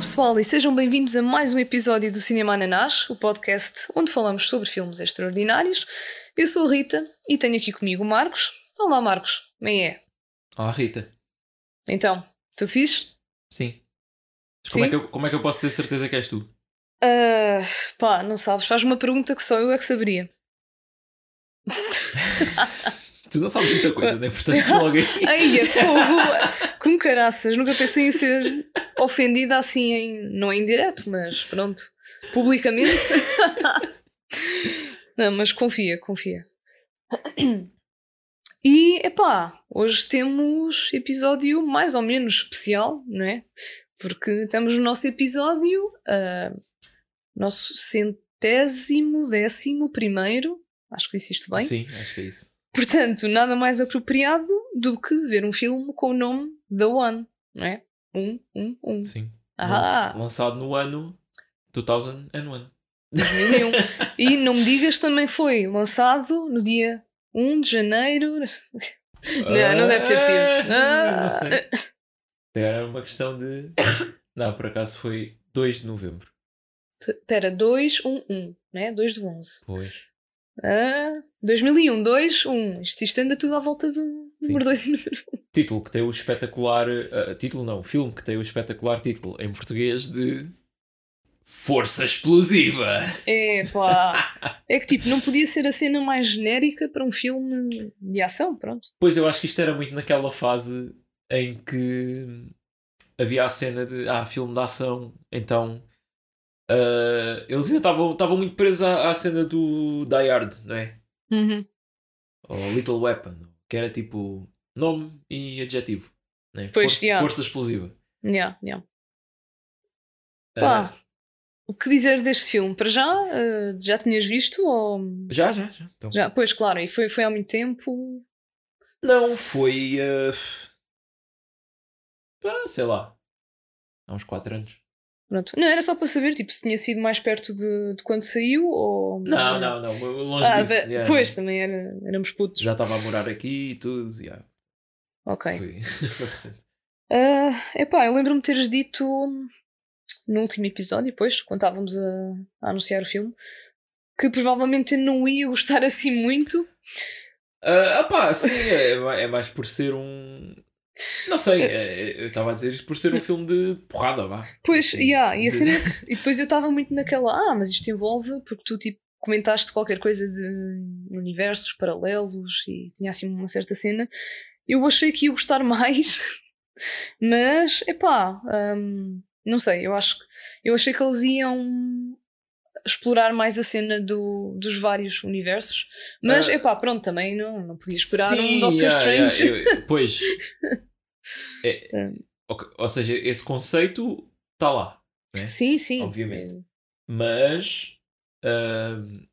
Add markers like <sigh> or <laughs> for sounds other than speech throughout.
pessoal, e sejam bem-vindos a mais um episódio do Cinema Ananás, o podcast onde falamos sobre filmes extraordinários. Eu sou a Rita e tenho aqui comigo o Marcos. Olá, Marcos. Bem é? Olá, Rita. Então, tudo fixe? Sim. Mas como, Sim? É que eu, como é que eu posso ter certeza que és tu? Ah, pá, não sabes. Faz uma pergunta que só eu é que saberia. <laughs> Tu não sabes muita coisa, né? Portanto, <laughs> logo aí. Ai, é fogo! Com caraças, nunca pensei em ser ofendida assim, em, não em direto, mas pronto, publicamente. <laughs> Não, mas confia, confia. E, epá, hoje temos episódio mais ou menos especial, não é? Porque estamos no nosso episódio, ah, nosso centésimo, décimo primeiro, acho que disse isto bem. Sim, acho que é isso. Portanto, nada mais apropriado do que ver um filme com o nome The One, não é? Um, um, um. Sim. Ah, Lan- Lançado no ano 2001. 2001. e não me digas, também foi lançado no dia 1 de janeiro. Não, não deve ter sido. Ah. Não sei. Era uma questão de. <coughs> Não, por acaso foi 2 de novembro. Espera, 2, 1, 1, não é? 2 de 11. Pois. Ah, 2001, 2, 1. Isto, isto anda tudo à volta do número 2 e número 1. Título que tem o espetacular. ah, título não, filme que tem o espetacular título em português de. Força Explosiva! É pá. <laughs> É que tipo, não podia ser a cena mais genérica para um filme de ação, pronto. Pois eu acho que isto era muito naquela fase em que havia a cena de ah, filme de ação, então ah, eles ainda estavam estavam muito presos à, à cena do Die Hard, não é? Uhum. Ou Little Weapon, que era tipo nome e adjetivo, né? Pois, força, yeah. força explosiva. Yeah, yeah. Ah, Pá, o que dizer deste filme? Para já, eh, já tinhas visto? Ou... já, já, já. Então, Já, pois, claro, e foi, foi há muito tempo. Não, foi. ah, ah, sei lá. Há uns 4 anos. Pronto. Não, era só para saber tipo, se tinha sido mais perto de, de quando saiu ou. Não, não, não. Longe Ah, disso. yeah. Pois, também era, éramos putos. Já estava a morar aqui e tudo. yeah. Ok. Foi, <laughs> foi recente. Ah, epá, eu lembro-me teres dito no último episódio, depois, quando estávamos a, a anunciar o filme, que provavelmente eu não ia gostar <laughs> assim muito. Ah, pá, sim, é, é mais por ser um. Não sei, é- eu estava a dizer isto por ser um filme de porrada, vá. Pois, yeah, e, a cena é que- e depois eu estava muito naquela, ah, mas isto envolve, porque tu tipo, comentaste qualquer coisa de universos paralelos e tinha assim uma certa cena. Eu achei que ia gostar <laughs> mais, mas, epá, hum, não sei, eu acho eu achei que eles iam explorar mais a cena do, dos vários universos, mas, Ah. epá, pronto, também não, não podia esperar um Sim, Doctor yeah, yeah, Strange. eu- <laughs> pois. É, É. ok, ou seja, esse conceito está lá, né? Sim, sim. Obviamente. mas ahm,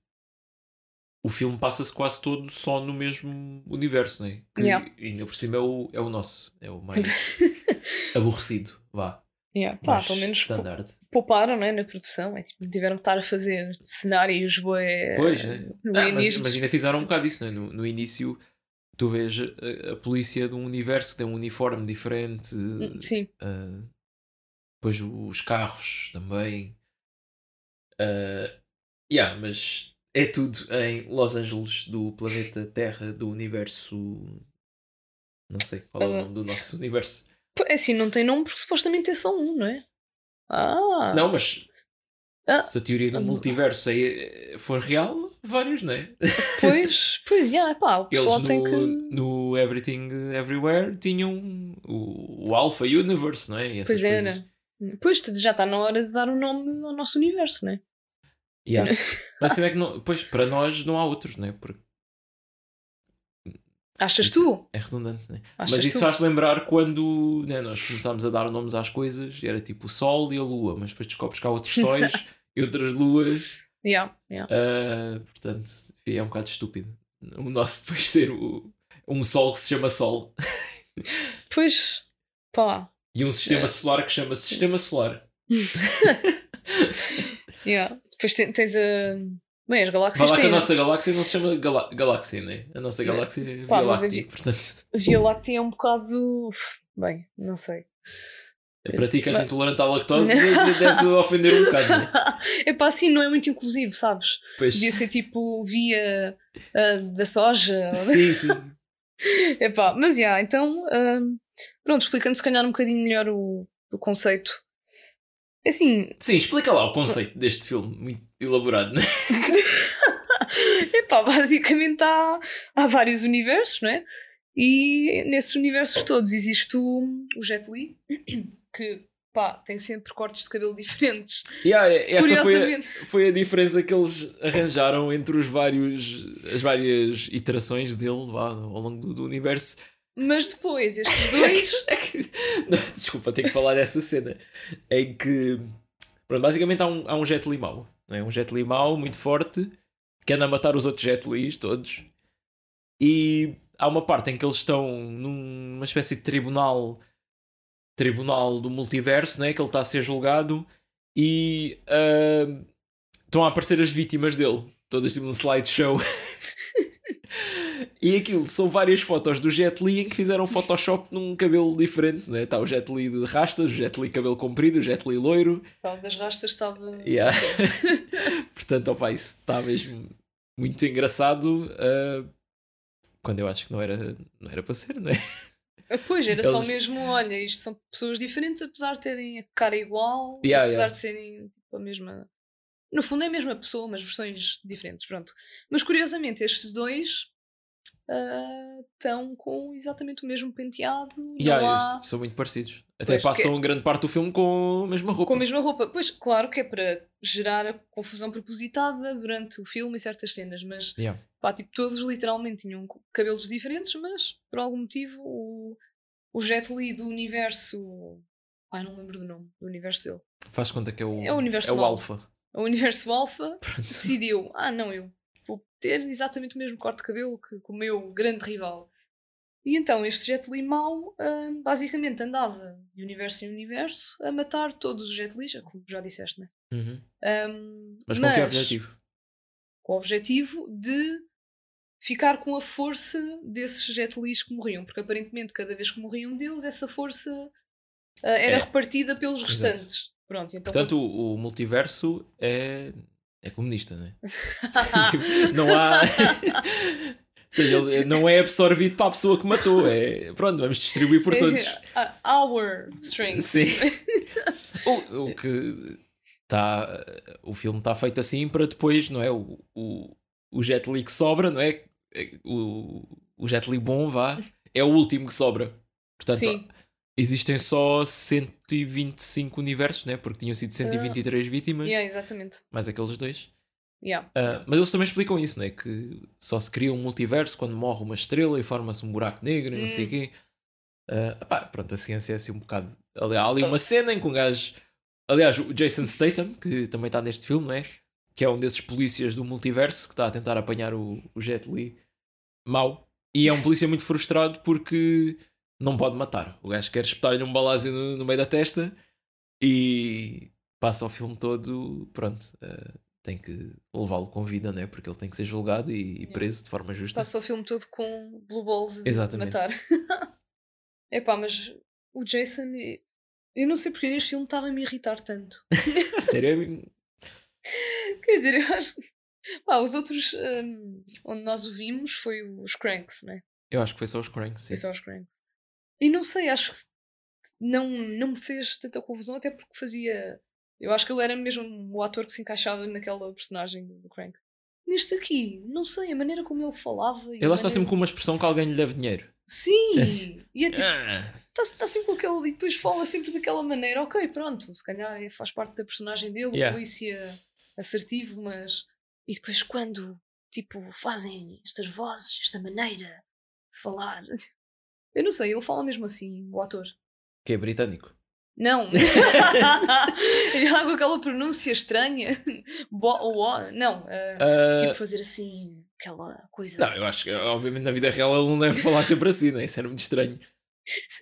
o filme passa-se quase todo só no mesmo universo, né? Que Yeah. ainda por cima é o, é o nosso, é o mais <laughs> aborrecido, vá. Yeah, pá, pelo menos standard. pouparam né, na produção, é, tipo, tiveram que estar a fazer cenários bué, Pois, né? Ah, mas, mas ainda fizeram um bocado isso, né? no, no início tu vês a, a polícia de um universo que tem um uniforme diferente, Hum, Sim, ah, depois os carros também. Ah, yeah, mas é tudo em Los Angeles, do planeta Terra, do universo. Não sei qual é o Ah. nome do nosso universo. É assim, não tem nome porque supostamente é só um, não é? Ah, Não, mas Ah. se a teoria do Ah. multiverso é- for real, vários, não é? <laughs> pois, pois, já, pá, o Eles pessoal no, tem que. no Everything Everywhere tinham o, o Alpha Universe, não é? Pois é, coisas. Pois já está na hora de dar um nome ao nosso universo, não é? Yeah. <laughs> Mas assim é que não, pois para nós não há outros, não é? Porque Achas Isso- tu? é redundante, não é? Achas Mas isso tu? faz lembrar quando né, nós começámos a dar nomes às coisas, era tipo o Sol e a Lua, mas depois descobres que há outros <laughs> sóis e outras luas, Yeah, yeah. ah, portanto é um bocado estúpido. O nosso depois <laughs> ser o, um Sol que se chama Sol Pois, pá, e um sistema É. solar que chama Sistema Solar. <laughs> yeah. Depois te- tens a. Bem, as Vá galáxias lá que a têm. nossa galáxia não se chama Galá Galáxia, né? A nossa É. galáxia é Via Pá, mas Láctea, portanto. A Via Láctea é um bocado. Bem, não sei. Para ti que és Mas- intolerante à lactose, deve <laughs> ofender um bocado, não é? É pá, assim não é muito inclusivo, sabes? Pois, Devia ser tipo via ah, da soja. sim, sim. <laughs> É pá, mas já, então, ah, pronto, explicando se calhar um bocadinho melhor o, o conceito. É Assim, Sim, explica lá o conceito deste filme, muito elaborado, não é? <laughs> Epá, basicamente há, há vários universos, não é? E nesses universos todos existe o, o Jet Li, <coughs> que pá, tem sempre cortes de cabelo diferentes. Yeah, essa foi a, foi a diferença que eles arranjaram entre os vários, as várias iterações dele vá, ao longo do, do universo. Mas depois, estes dois. <laughs> É Não, desculpa, tenho que falar dessa cena. Em que, pronto, basicamente há um, há um Jet Li mau. Não é? Um Jet Li mau, muito forte, que anda a matar os outros Jet Lis todos. E há uma parte em que eles estão numa espécie de tribunal tribunal do multiverso, né? que ele está a ser julgado e ah, estão a aparecer as vítimas dele, todas tipo um slideshow. <laughs> e aquilo são várias fotos do Jet Li em que fizeram Photoshop num cabelo diferente, né? Está o Jet Li de rastas, o Jet Li cabelo comprido, o Jet Li loiro. O das rastas estava. Yeah. <laughs> Portanto, opa, isso está mesmo muito engraçado. ah, quando eu acho que não era, não era para ser, não é? Pois, era só Eles- mesmo, olha, isto são pessoas diferentes, apesar de terem a cara igual, Yeah, apesar yeah. de serem tipo, a mesma. No fundo é a mesma pessoa, mas versões diferentes, pronto. Mas curiosamente, estes dois ah, estão com exatamente o mesmo penteado, Yeah, há... são muito parecidos. Até Pois, passam grande parte do filme com a mesma roupa. com a mesma roupa. Pois, claro que é para gerar a confusão propositada durante o filme e certas cenas, mas Yeah. pá, tipo, todos literalmente tinham cabelos diferentes, mas por algum motivo o, o Jet Li do universo. Ai, não lembro do nome do universo dele. Faz conta que é o, É o universo é o. Alpha. O universo Alpha <laughs> decidiu: ah, não, eu ter exatamente o mesmo corte de cabelo que, que o meu grande rival. E então este Jet Li mau ah, basicamente andava de universo em universo a matar todos os Jet Lis, como já disseste, né? Uhum. Um, Mas com que objetivo? Com o objetivo de ficar com a força desses Jet Lis que morriam, porque aparentemente cada vez que morria um deles, essa força ah, era É. repartida pelos Exato. restantes. Pronto, então Portanto, o, o multiverso é, é comunista, não é? <laughs> Tipo, não há. <laughs> Ou seja, ele não é absorvido para a pessoa que matou. É pronto, vamos distribuir por todos. Ah, Our strength. Sim. <laughs> o, o que está. O filme está feito assim para depois, não é? O, o, o Jet Li que sobra, não é? O, o Jet Li bom, vá, é o último que sobra. Portanto, Sim. Existem só 125 universos, né? Porque tinham sido 123 vítimas, Yeah, exatamente. mais aqueles dois. Yeah. Ah, mas eles também explicam isso, né? Que só se cria um multiverso quando morre uma estrela e forma-se um buraco negro e não sei o Hum. quê. Ah, pá, pronto, a ciência é assim um bocado. Há ali uma cena em que um gajo. Aliás, o Jason Statham, que também está neste filme, né? Que é um desses polícias do multiverso que está a tentar apanhar o, o Jet Li mau. E é um polícia muito frustrado porque não pode matar. O gajo quer espetar-lhe um balásio no, no meio da testa e passa o filme todo, pronto, ah, tem que levá-lo com vida, né? Porque ele tem que ser julgado e, e preso de forma justa. Passa o filme todo com blue balls de Exatamente. matar. <laughs> Epá, mas o Jason, eu não sei porque neste filme estava a me irritar tanto. <laughs> Sério, <laughs> Quer dizer, eu acho. Pá, os outros hum, onde nós o vimos foi os Cranks, né? eu acho que foi só os Cranks. sim. Foi só os Cranks. E não sei, acho que não, não me fez tanta confusão, até porque fazia. Eu acho que ele era mesmo o ator que se encaixava naquela personagem do Crank. Neste aqui, não sei, a maneira como ele falava. Ele está maneira- sempre com uma expressão que alguém lhe deve dinheiro. Sim! <laughs> E é tipo, Ah, está tá sempre com aquele. E depois fala sempre daquela maneira. Ok, pronto, se calhar é- faz parte da personagem dele, Yeah. o polícia assertivo, mas. E depois quando, tipo, fazem estas vozes, esta maneira de falar. Eu não sei, ele fala mesmo assim, o ator. que é britânico. Não! <laughs> Ele fala com aquela pronúncia estranha. Bo, o, não, ah, Ah, tipo fazer assim, aquela coisa. Não, eu acho que, obviamente, na vida real ele não deve falar sempre assim, né? Isso era muito estranho. <laughs>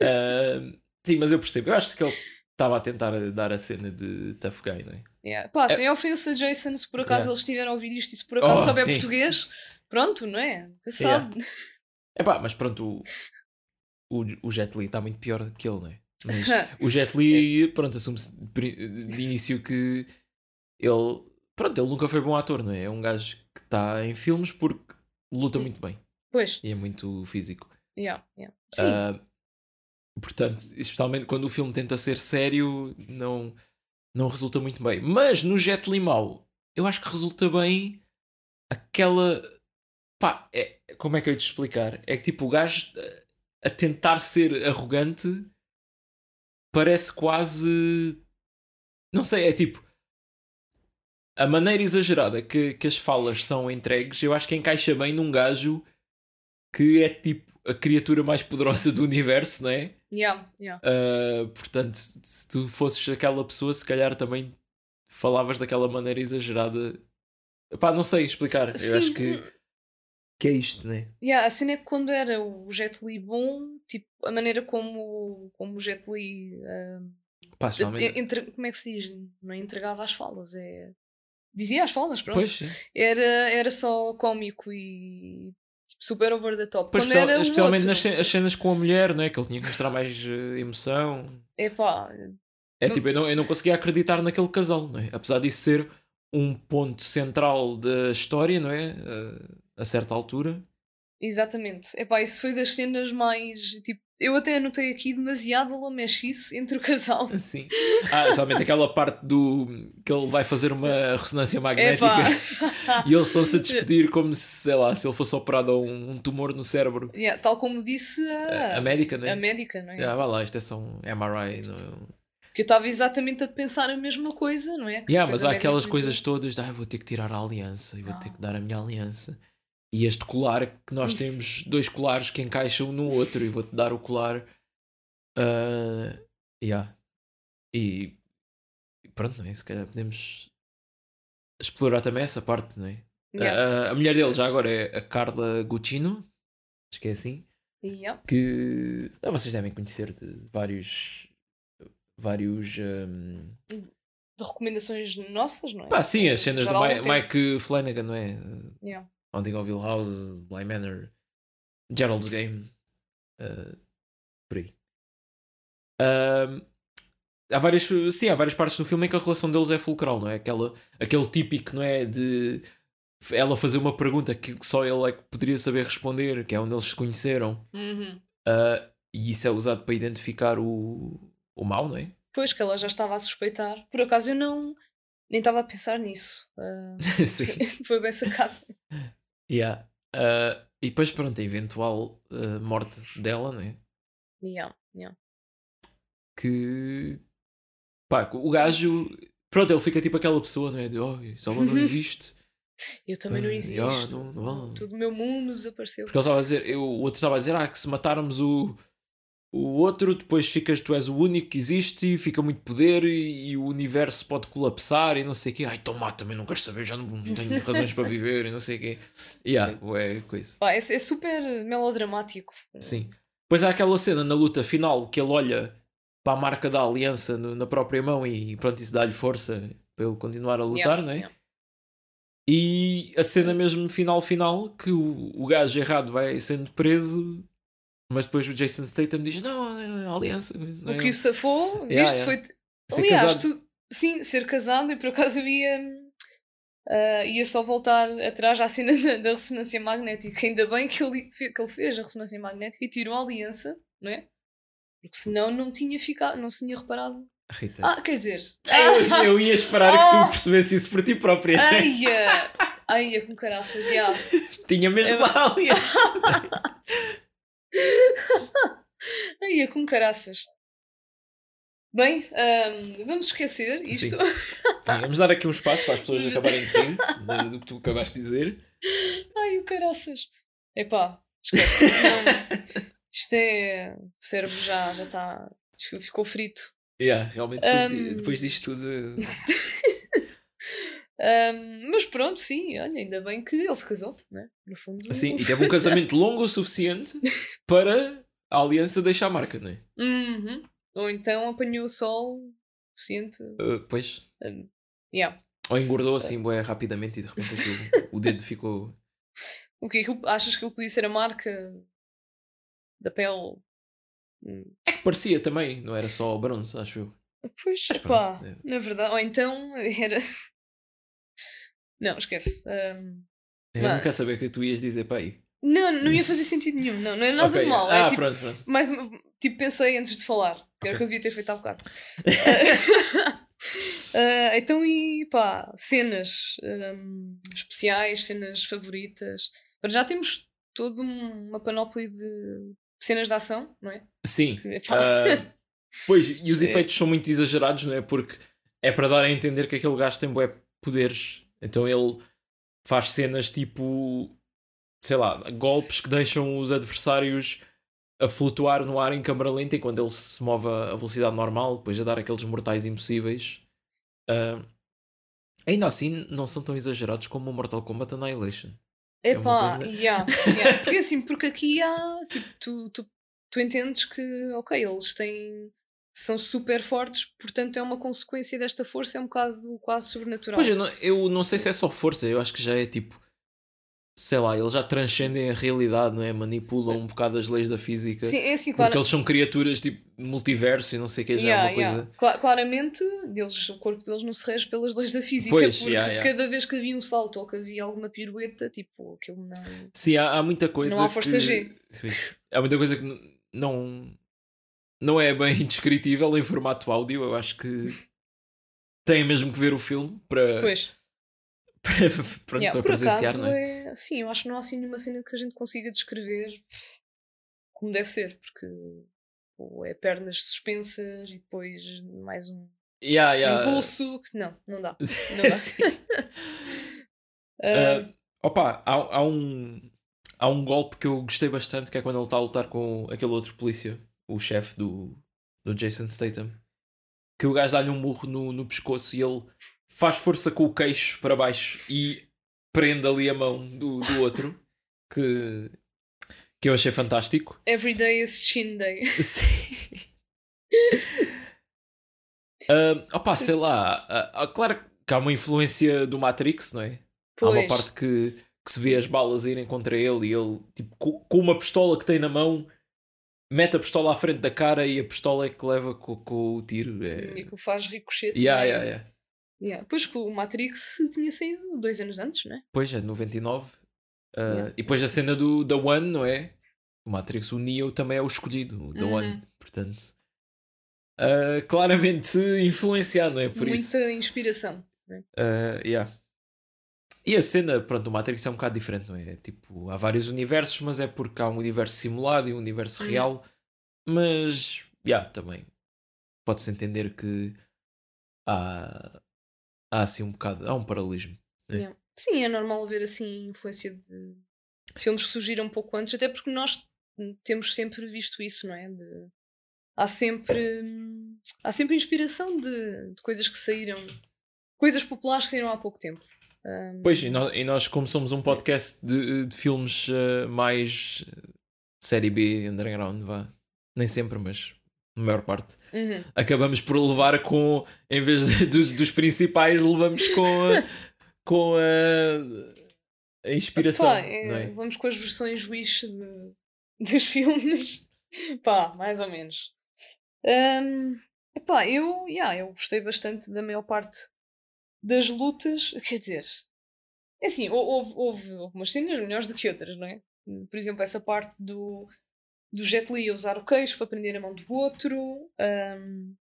Ah, sim, mas eu percebo. Eu acho que ele estava a tentar dar a cena de tough guy, não é? Yeah. Pá, sem ofensa, Jason, se por acaso Yeah. eles estiverem a ouvir isto e se por acaso Oh, souber sim. português, pronto, não é? Nunca Yeah. sabe. É pá, mas pronto, o, o, Jet Li está muito pior que ele, não é? Mas <laughs> o Jet Li, pronto, assume-se de, início que ele, pronto, ele nunca foi bom ator, não é? É um gajo que está em filmes porque luta muito bem Pois, e é muito físico. yeah, yeah. Sim, Ah, portanto, especialmente quando o filme tenta ser sério, não, não resulta muito bem. Mas no Jet Li mau, eu acho que resulta bem aquela. Pá, é, como é que eu ia te explicar? É que tipo, o gajo a tentar ser arrogante parece quase. Não sei, é tipo. A maneira exagerada que, que as falas são entregues, eu acho que encaixa bem num gajo que é tipo a criatura mais poderosa do universo, não é? yeah, yeah. Uh, portanto, se tu fosses aquela pessoa, se calhar também falavas daquela maneira exagerada. Pá, não sei explicar. Eu Sim, acho que, que é isto, né? Yeah, a cena é que quando era o Jet Li bom, tipo, a maneira como, como o Jet Li ah, Pá, entre- como é que se diz? Não é entregava as falas, é dizia as falas, pronto. Pois, sim. Era, era só cómico e tipo, super over the top. Pois, especial- especialmente outro, nas ce- as cenas com a mulher, não é? Que ele tinha que mostrar mais eh, emoção. epá, É Não- tipo, eu não, eu não conseguia acreditar naquele casal, não é? Apesar disso ser um ponto central da história, não é? Uh, a certa altura. exatamente. Epá, isso foi das cenas mais tipo. Eu até anotei aqui demasiado lamechice entre o casal. <laughs> Sim. Ah, somente aquela parte do que ele vai fazer uma ressonância magnética. Epá. <laughs> E eles estão-se a despedir como se, sei lá, se ele fosse operado a um, um tumor no cérebro. Yeah, tal como disse A, a, a médica, né? a médica, não é? Ah, vai lá, isto é só um MRI. Não... Porque eu estava exatamente a pensar a mesma coisa, não é? Que Yeah, mas há aquelas coisas todas de ah, vou ter que tirar a aliança e vou ter Ah. que dar a minha aliança. E este colar que nós temos dois colares que encaixam um no outro e vou-te dar o colar. Ah, yeah. E pronto, não é? Se calhar podemos explorar também essa parte, não é? Yeah. A, a mulher dele já agora é a Carla Guccino, acho que é assim, Yeah. que ah, vocês devem conhecer de vários. Vários. hum, De recomendações nossas, não é? Pá, sim, as cenas Já do dá Mi- algum tempo. Mike Flanagan, não é? Yeah. Haunting House, Bly Manor, Gerald's Game, uh, por aí. Há várias, sim, há várias partes do filme em que a relação deles é fulcral, não é? Aquela, aquele típico, não é? De ela fazer uma pergunta que só ele é que poderia saber responder, que é onde eles se conheceram, Uhum. Ah, e isso é usado para identificar o, o mal, não é? Pois que ela já estava a suspeitar. Por acaso eu não nem estava a pensar nisso. Ah, <laughs> sim. <laughs> foi bem sacado. Yeah. Ah, e depois, pronto, a eventual ah, morte dela, não é? Yeah, yeah. que pá, o gajo pronto, ele fica tipo aquela pessoa, não é? De oh, ela não existe. <laughs> Eu também não Ah, existo. vale. Todo o meu mundo desapareceu. Porque ele estava a dizer, eu, o outro estava a dizer, ah, que se matarmos o, o outro, depois ficas, tu és o único que existe e fica muito poder e, e o universo pode colapsar e não sei o quê. Ai, então mata-me, não queres saber, já não, não tenho <laughs> razões para viver e não sei o quê. Yeah, é coisa. Pá, é, é super melodramático. Sim. Depois há aquela cena na luta final que ele olha para a marca da aliança no- na própria mão e pronto, isso dá-lhe força para ele continuar a lutar, Yeah, não é? yeah. E a cena mesmo final final que o, o gajo errado vai sendo preso, mas depois o Jason Statham diz: Não, a aliança. Não é O que o safou, Yeah, visto, yeah. foi. Ser Aliás, casado. tu, sim, ser casado e por acaso eu ia. ah, ia só voltar atrás à cena <laughs> da, da ressonância magnética. Ainda bem que ele, que ele fez a ressonância magnética e tirou a aliança, não é? Porque senão não tinha ficado, não se tinha reparado. Rita. Ah, quer dizer. <laughs> Eu, eu ia esperar que Ah! tu percebesse isso por ti própria. Aia! Aia, com caraças, já. <laughs> Tinha mesmo Eu- a aliança. <laughs> Aia, com caraças. Bem, ahm, vamos esquecer isto. Sim, Vamos dar aqui um espaço para as pessoas <laughs> acabarem de rir do- do que tu acabaste de dizer. Ai, o caraças. Epá, esquece. Não, isto é. O cérebro já já está. Ficou frito. Yeah, realmente, depois, Um, depois disto tudo. Ahm, mas pronto, sim, olha, ainda bem que ele se casou, né? No fundo. Assim, e <laughs> teve um casamento longo o suficiente para a aliança deixar marca, não é? Uhum. Ou então apanhou o sol suficiente. Uh, pois. yeah. Ou engordou assim, bué, rapidamente e de repente aquilo, o dedo ficou. <laughs> O que é achas que ele podia ser a marca da pele É que parecia também, não era só bronze, acho eu. Pois, Mas pá, pronto, é. na verdade. Ou então era. Não, esquece. Ahm, Eu Mas- não quero saber o que tu ias dizer para aí. não, não ia <laughs> fazer sentido nenhum. Não, não é nada Ok, de mal. Ah, é tipo, pronto, pronto. mais uma- tipo, pensei antes de falar. Que era o que eu devia ter feito há bocado. <laughs> <laughs> Ah, então, e pá, cenas ahm, especiais, cenas favoritas. Para já temos toda um- uma panóplia de cenas de ação, não é? Sim. Ah, pois, e os É. efeitos são muito exagerados, não é? Porque é para dar a entender que aquele gajo tem bué poderes. Então ele faz cenas tipo, sei lá, golpes que deixam os adversários a flutuar no ar em câmara lenta enquanto ele se move a velocidade normal, depois a dar aqueles mortais impossíveis. Ah, ainda assim, não são tão exagerados como o Mortal Kombat Annihilation. é Epá, coisa- <laughs> yeah, yeah. porque assim, porque aqui há, tipo, tu, tu, tu entendes que, ok, eles têm, são super fortes, portanto é uma consequência desta força, é um bocado quase sobrenatural. Pois, eu não, eu não sei se é só força, eu acho que já é tipo. Sei lá, eles já transcendem a realidade, não é? Manipulam um bocado as leis da física. Sim, é assim, Porque claro, eles são criaturas tipo multiverso e não sei o que, já yeah, é uma coisa. yeah. Cla- claramente eles, o corpo deles não se rege pelas leis da física, Pois, porque yeah, cada vez que havia um salto ou que havia alguma pirueta, tipo, aquilo não. Sim, há, há muita coisa. Não há força que... G. Sim, há muita coisa que não. Não é bem <laughs> descritível em formato áudio. Eu acho que tem mesmo que ver o filme para, Pois, <laughs> para, pronto, yeah, para presenciar, acaso não é? é. Sim, eu acho que não há assim nenhuma cena que a gente consiga descrever como deve ser, porque pô, é pernas suspensas e depois mais um Yeah, yeah. impulso que não, não dá. <laughs> Não dá. Ah, opa, há, há um há um golpe que eu gostei bastante que é quando ele está a lutar com aquele outro polícia, o chefe do, do Jason Statham, que o gajo dá-lhe um murro no, no pescoço e ele faz força com o queixo para baixo e prende ali a mão do, do outro que, que eu achei fantástico. every day is chin day. <laughs> Sim. Ah, opa, sei lá, ah, claro que há uma influência do Matrix, não é? Há uma Pois. parte que, que se vê as balas irem contra ele e ele, tipo, co- com, uma pistola que tem na mão, mete a pistola à frente da cara e a pistola é que leva com, com o tiro. E É... aquilo faz ricochete. Yeah, não é? yeah, yeah. Yeah. Pois que o Matrix tinha saído dois anos antes, não é? Pois é, 99. Ah, Yeah. E depois a cena do The One, não é? O Matrix, o Neo também é o escolhido, o The Uhum. One. Portanto, ah, claramente influenciado, não é? Por Muita isso. inspiração. Ah, yeah. E a cena, pronto, o Matrix é um bocado diferente, não é? Tipo, há vários universos, mas é porque há um universo simulado e um universo Uhum. real. Mas, yeah, também pode-se entender que há, há assim um bocado, há um paralelismo. É. Yeah. Sim, é normal ver assim influência de filmes que surgiram um pouco antes, até porque nós temos sempre visto isso, não é? De- Há sempre hum, há sempre inspiração de, de coisas que saíram, coisas populares que saíram há pouco tempo. Hum, Pois, e nós, e nós, como somos um podcast de, de filmes eh, mais eh, série B, underground, vá. Nem sempre, mas na maior parte. uhum. Acabamos por levar com, em vez de- <laughs> dos, dos principais, levamos com a, <laughs> com a, a inspiração. Pá, é, é? Vamos com as versões Wish de- dos filmes. <laughs> Pá, mais ou menos. Hum, epá, eu, yeah, eu gostei bastante da maior parte das lutas. Quer dizer, é assim, hou- houve, houve, houve umas cenas melhores do que outras, não é? Por exemplo, essa parte do, do Jet Li a usar o queixo para prender a mão do outro, hum,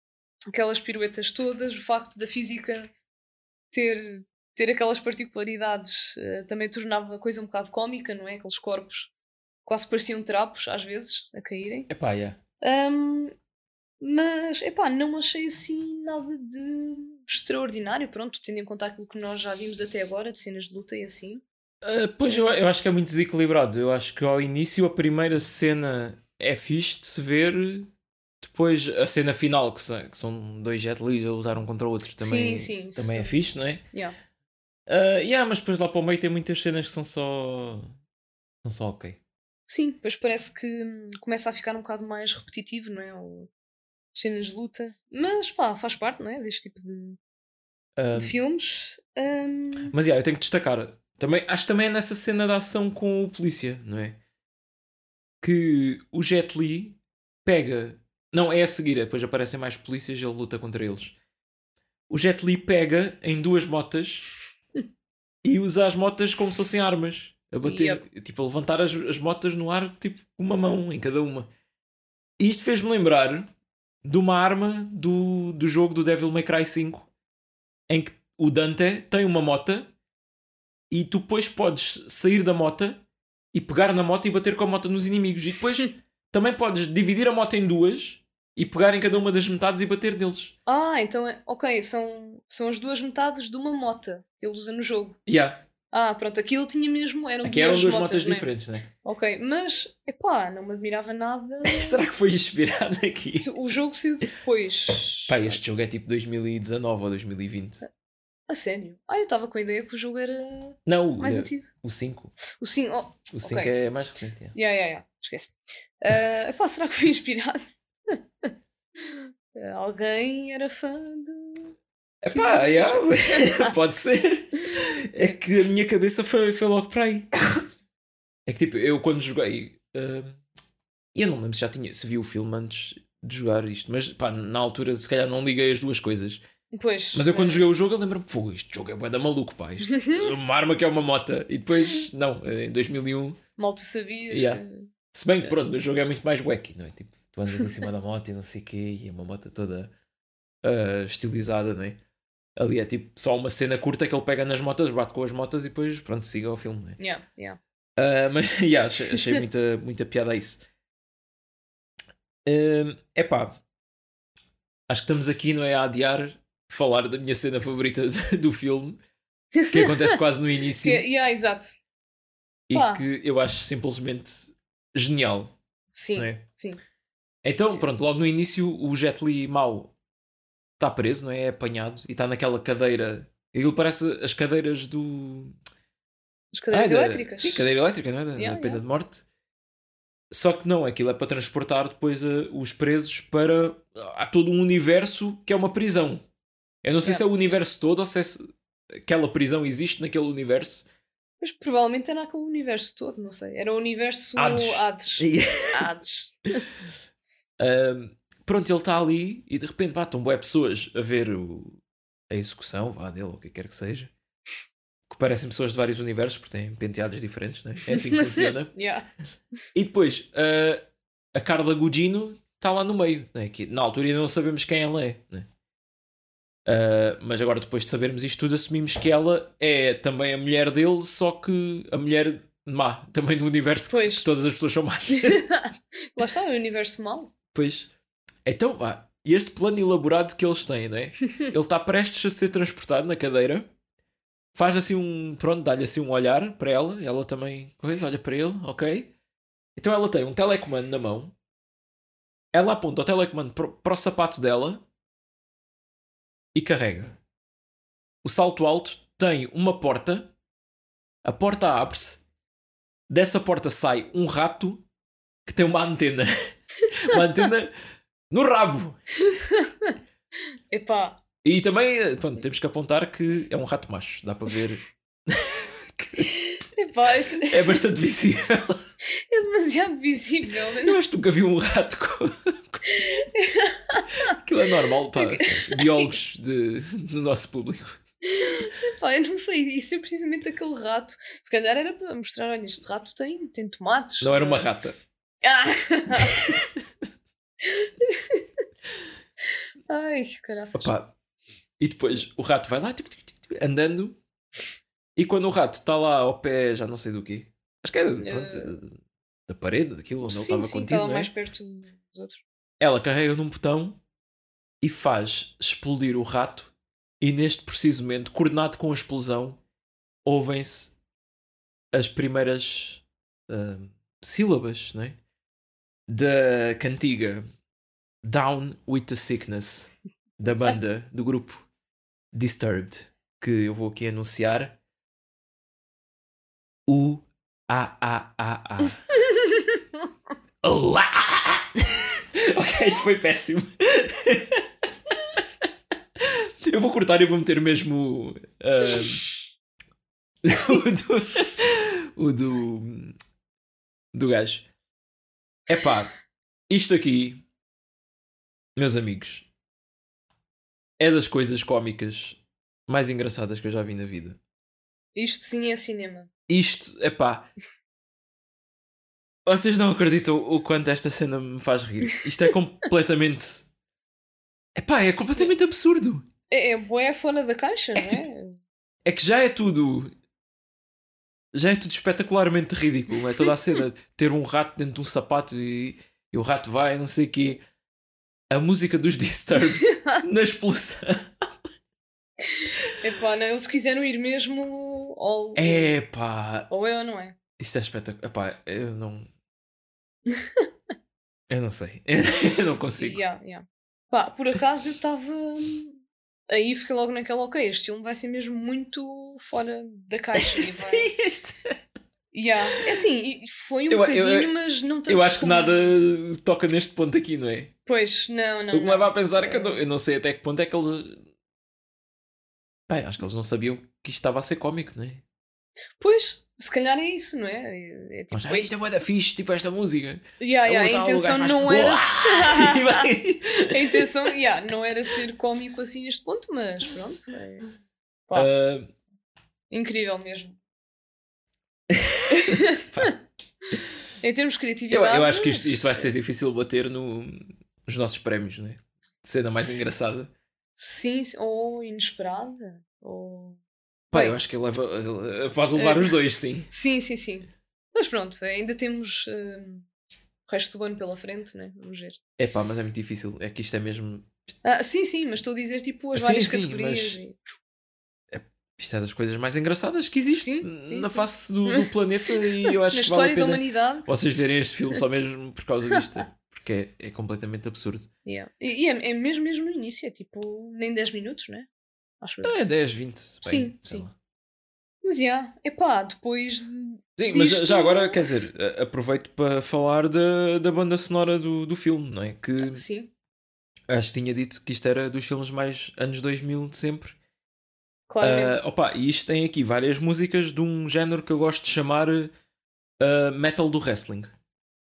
aquelas piruetas todas, o facto da física ter, ter aquelas particularidades eh, também tornava a coisa um bocado cómica, não é? Aqueles corpos quase pareciam trapos, às vezes, a caírem. Epá, yeah. Ahm, mas, epá, não achei assim nada de extraordinário, pronto, tendo em conta aquilo que nós já vimos até agora, de cenas de luta e assim. Ah, pois eu, eu acho que é muito desequilibrado. Eu acho que ao início a primeira cena é fixe de se ver. Depois a cena final, que, são- que são dois Jet Lis a lutar um contra o outro, também, sim, isso também é fixe, não é? Yeah. Ah, yeah, mas depois lá para o meio tem muitas cenas que são só. são só ok. Sim, depois parece que começa a ficar um bocado mais repetitivo, não é? Cenas de luta. Mas pá, faz parte, não é? Deste tipo de, Ah, de filmes. Ahm, mas yeah, eu tenho que destacar. Também, acho que também é nessa cena da ação com o polícia, não é? Que o Jet Li pega. Não, é a seguir, depois aparecem mais polícias e ele luta contra eles. O Jet Li pega em duas motas <laughs> e usa as motas como se fossem armas. A bater, tipo, a levantar as, as motas no ar, tipo, uma mão em cada uma. E isto fez-me lembrar de uma arma do, do jogo do Devil May Cry 5 em que o Dante tem uma mota e tu depois podes sair da mota e pegar na moto e bater com a moto nos inimigos. E depois <laughs> também podes dividir a moto em duas e pegar em cada uma das metades e bater neles. Ah, então é. Ok, são, são as duas metades de uma mota que ele usa no jogo. Yeah. Ah, pronto, aquilo tinha mesmo. Eram Aqui duas eram duas motas, é? diferentes, não é? Ok, mas, epá, não me admirava nada. <laughs> Será que foi inspirado aqui? O jogo saiu depois. Pá, este jogo é tipo 2019 ou 2020. A sério? Ah, eu estava com a ideia que o jogo era Não, mais o, antigo. o 5. O 5. Oh, O 5 Ok. é mais recente. yeah. yeah, yeah, yeah. Esquece. Uh, epá, será que foi inspirado? <laughs> Alguém era fã de. Epá, yeah, <laughs> pode ser. É que a minha cabeça foi, foi logo para aí. É que tipo, eu quando joguei. E eu não lembro se já tinha. Se vi o filme antes de jogar isto, mas pá, na altura se calhar não liguei as duas coisas. Pois. Mas eu quando eh, joguei o jogo eu lembro-me, fogo, este jogo é bué da maluco, pá. Isto, <laughs> uma arma que é uma mota. E depois, não, em 2001. Mal tu sabias. Yeah. eh, Se bem que pronto, o jogo é muito mais wacky, não é? Tipo, tu andas em cima da moto e não sei o quê, e é uma moto toda ah, estilizada, não é? Ali é tipo só uma cena curta que ele pega nas motas, bate com as motas e depois, pronto, siga o filme, não é? Yeah, yeah. Ah, mas, <laughs> yeah, achei, achei muita, muita piada a isso. É epá, acho que estamos aqui, não é? A adiar falar da minha cena favorita <laughs> do filme, que acontece quase no <laughs> início Yeah, yeah, exato. e pá. que eu acho simplesmente genial, Sim, é? sim. Então, pronto, logo no início o Jet Li mau está preso, não é? É apanhado e está naquela cadeira. Aquilo parece as cadeiras do. As cadeiras Ah, da- elétricas. Sim, cadeira elétrica, não é? Da, da Yeah, pena yeah. de morte. Só que não, aquilo é para transportar depois eh, os presos para. Há todo um universo que é uma prisão. Eu não sei Yeah. se é o universo todo ou se é se aquela prisão existe naquele universo. Mas provavelmente era aquele universo todo, não sei. Era o universo Hades. Hades. <laughs> Hades. <laughs> Ahm, pronto, ele está ali e de repente estão boé pessoas a ver o- a execução vá dele, ou o que quer que seja. Que parecem pessoas de vários universos, porque têm penteados diferentes, né? é assim que funciona. <laughs> Yeah. E depois ah, a Carla Gugino está lá no meio, né? que na altura ainda não sabemos quem ela é. Né? Ah, mas agora, depois de sabermos isto tudo, assumimos que ela é também a mulher dele, só que a mulher má, também no universo que, Pois. que todas as pessoas são más. <laughs> Lá está, o universo mau. Pois. Então, pá, e este plano elaborado que eles têm, não é? <laughs> Ele está prestes a ser transportado na cadeira, faz assim um. Pronto, dá-lhe assim um olhar para ela, ela também. Coisa, olha para ele, ok? Então ela tem um telecomando na mão, ela aponta o telecomando para o sapato dela e carrega. O salto alto tem uma porta, a porta abre-se, dessa porta sai um rato que tem uma antena. <laughs> uma antena no rabo. <laughs> Epá, E também, eh, pronto, temos que apontar que é um rato macho. Dá para ver. <laughs> epá, É bastante visível. é demasiado visível. Eu acho que nunca vi um rato com. Aquilo é normal, pá. Biólogos de, do nosso público. Epá, eu não sei, isso é precisamente aquele rato. Se calhar era para mostrar, olha, este rato tem, tem tomates. Não era uma rata. Ah! <laughs> Ai, caraças. Opa. E depois o rato vai lá andando. E quando o rato está lá ao pé, já não sei do quê. Acho que era pronto, da parede, daquilo onde ele sim, estava sim, contido, estava é? mais perto dos outros. Ela carrega num botão e faz explodir o rato. E neste preciso momento, coordenado com a explosão, ouvem-se as primeiras ah, sílabas não é? Da cantiga Down with the Sickness da banda do grupo Disturbed, que eu vou aqui anunciar. U A A A A. Oh, ah, ah, ah. ok, isto foi péssimo. eu vou cortar e vou meter mesmo ah, <laughs> o do. O do. Do gajo. Epá. Isto aqui, meus amigos, é das coisas cómicas mais engraçadas que eu já vi na vida. Isto sim é cinema. Isto, é pá. <laughs> Vocês não acreditam o quanto esta cena me faz rir. Isto é completamente. <laughs> É pá, é completamente absurdo. É, é bué fora da caixa, É não que, é? tipo, É que já é tudo. Já é tudo espetacularmente ridículo. É toda a cena de ter um rato dentro de um sapato e, e o rato vai, não sei o quê. A música dos <laughs> Disturbed na explosão. Epá, não, eles quiseram ir mesmo ou, É pá. ou é ou não é? Isto é espetacular. Epá, eu não. <laughs> eu não sei. <laughs> Eu não consigo. Yeah, yeah. Pá, por acaso eu estava. Aí fiquei logo naquela, ok, este filme vai ser mesmo muito fora da caixa. <laughs> e vai- Sim, este. Yeah. É assim, foi um Eu- eu- bocadinho, mas não tanto Eu acho que como- nada toca neste ponto aqui, não é? Pois, não, não. o que me leva a pensar é que eu não, eu não sei até que ponto é que eles. Bem, acho que eles não sabiam que isto estava a ser cómico, não é? Pois, se calhar é isso, não é? É, é tipo, Mas ah, isto é bué da fixe, tipo esta música. yeah, yeah, a intenção faz não Uá! era. E vai- <laughs> <laughs> a intenção, yeah, não era ser cómico assim neste ponto, mas pronto. É... Ah, incrível mesmo. <laughs> Em termos de eu, criatividade. eu acho que isto, isto vai ser difícil bater no, nos nossos prémios, não é? Cena mais Sim. engraçada. Sim, sim, ou inesperada. Ou... Pá, eu acho que ele leva, pode levar É. os dois, sim. <laughs> Sim, sim, sim. Mas pronto, ainda temos hum, o resto do ano pela frente, né? Vamos ver. É pá, mas é muito difícil. É que isto é mesmo. Ah, sim, sim, mas estou a dizer tipo as Sim, várias sim, categorias. mas- e- Isto é das coisas mais engraçadas que existe Sim, sim, na sim. face do, do <laughs> planeta e eu acho Na que vale a história da pena humanidade. vocês verem este filme só mesmo por causa <laughs> disto. Porque é, é completamente absurdo. Yeah. E, e é, é mesmo, mesmo no início, é tipo nem 10 minutos, né? Acho eu. É 10, 20. bem, Sim, sim. lá. Mas yeah, epá, depois de. Sim, mas já agora, quer dizer, aproveito para falar da, da banda sonora do, do filme, não é? Que Sim, acho que tinha dito que isto era dos filmes mais anos 2000 de sempre. claramente. Ah, opa, e isto tem aqui várias músicas de um género que eu gosto de chamar ah, metal do wrestling.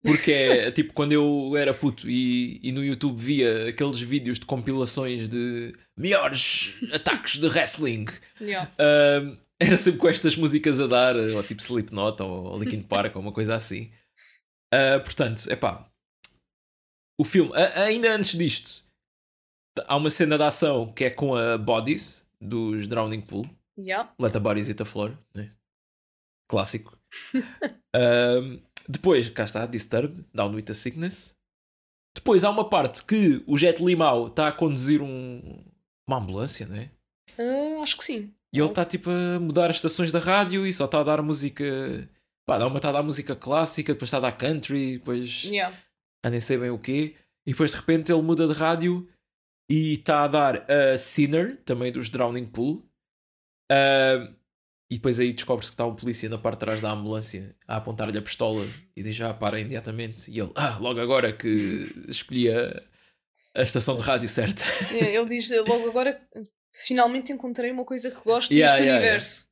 Porque é tipo quando eu era puto e, e no YouTube via aqueles vídeos de compilações de melhores ataques de wrestling. Yeah. ah, era sempre com estas músicas a dar, ou tipo Slipknot ou Linkin Park ou uma coisa assim. Ah, portanto, é pá. O filme, a- ainda antes disto, há uma cena de ação que é com a Bodies dos Drowning Pool. Yeah. Let the Bodies Hit the Floor. né? Clássico. <laughs> Ahm, depois, cá está, Disturbed, Down with the Sickness. Depois há uma parte que o Jet Limau está a conduzir um- uma ambulância, não é? Ah, acho que sim. E ele está tipo a mudar as estações da rádio e só está a dar música. Pá, dá uma está a dar música clássica, depois está a dar country, depois Yeah. ah, nem sei bem o quê. E depois de repente ele muda de rádio e está a dar a Sinner, também dos Drowning Pool. Ah, e depois aí descobre-se que está um polícia na parte de trás da ambulância a apontar-lhe a pistola e diz já para imediatamente. E ele, ah, logo agora que escolhi a, a estação de rádio certa. Yeah, Ele diz logo agora finalmente encontrei uma coisa que gosto Yeah, neste yeah, universo.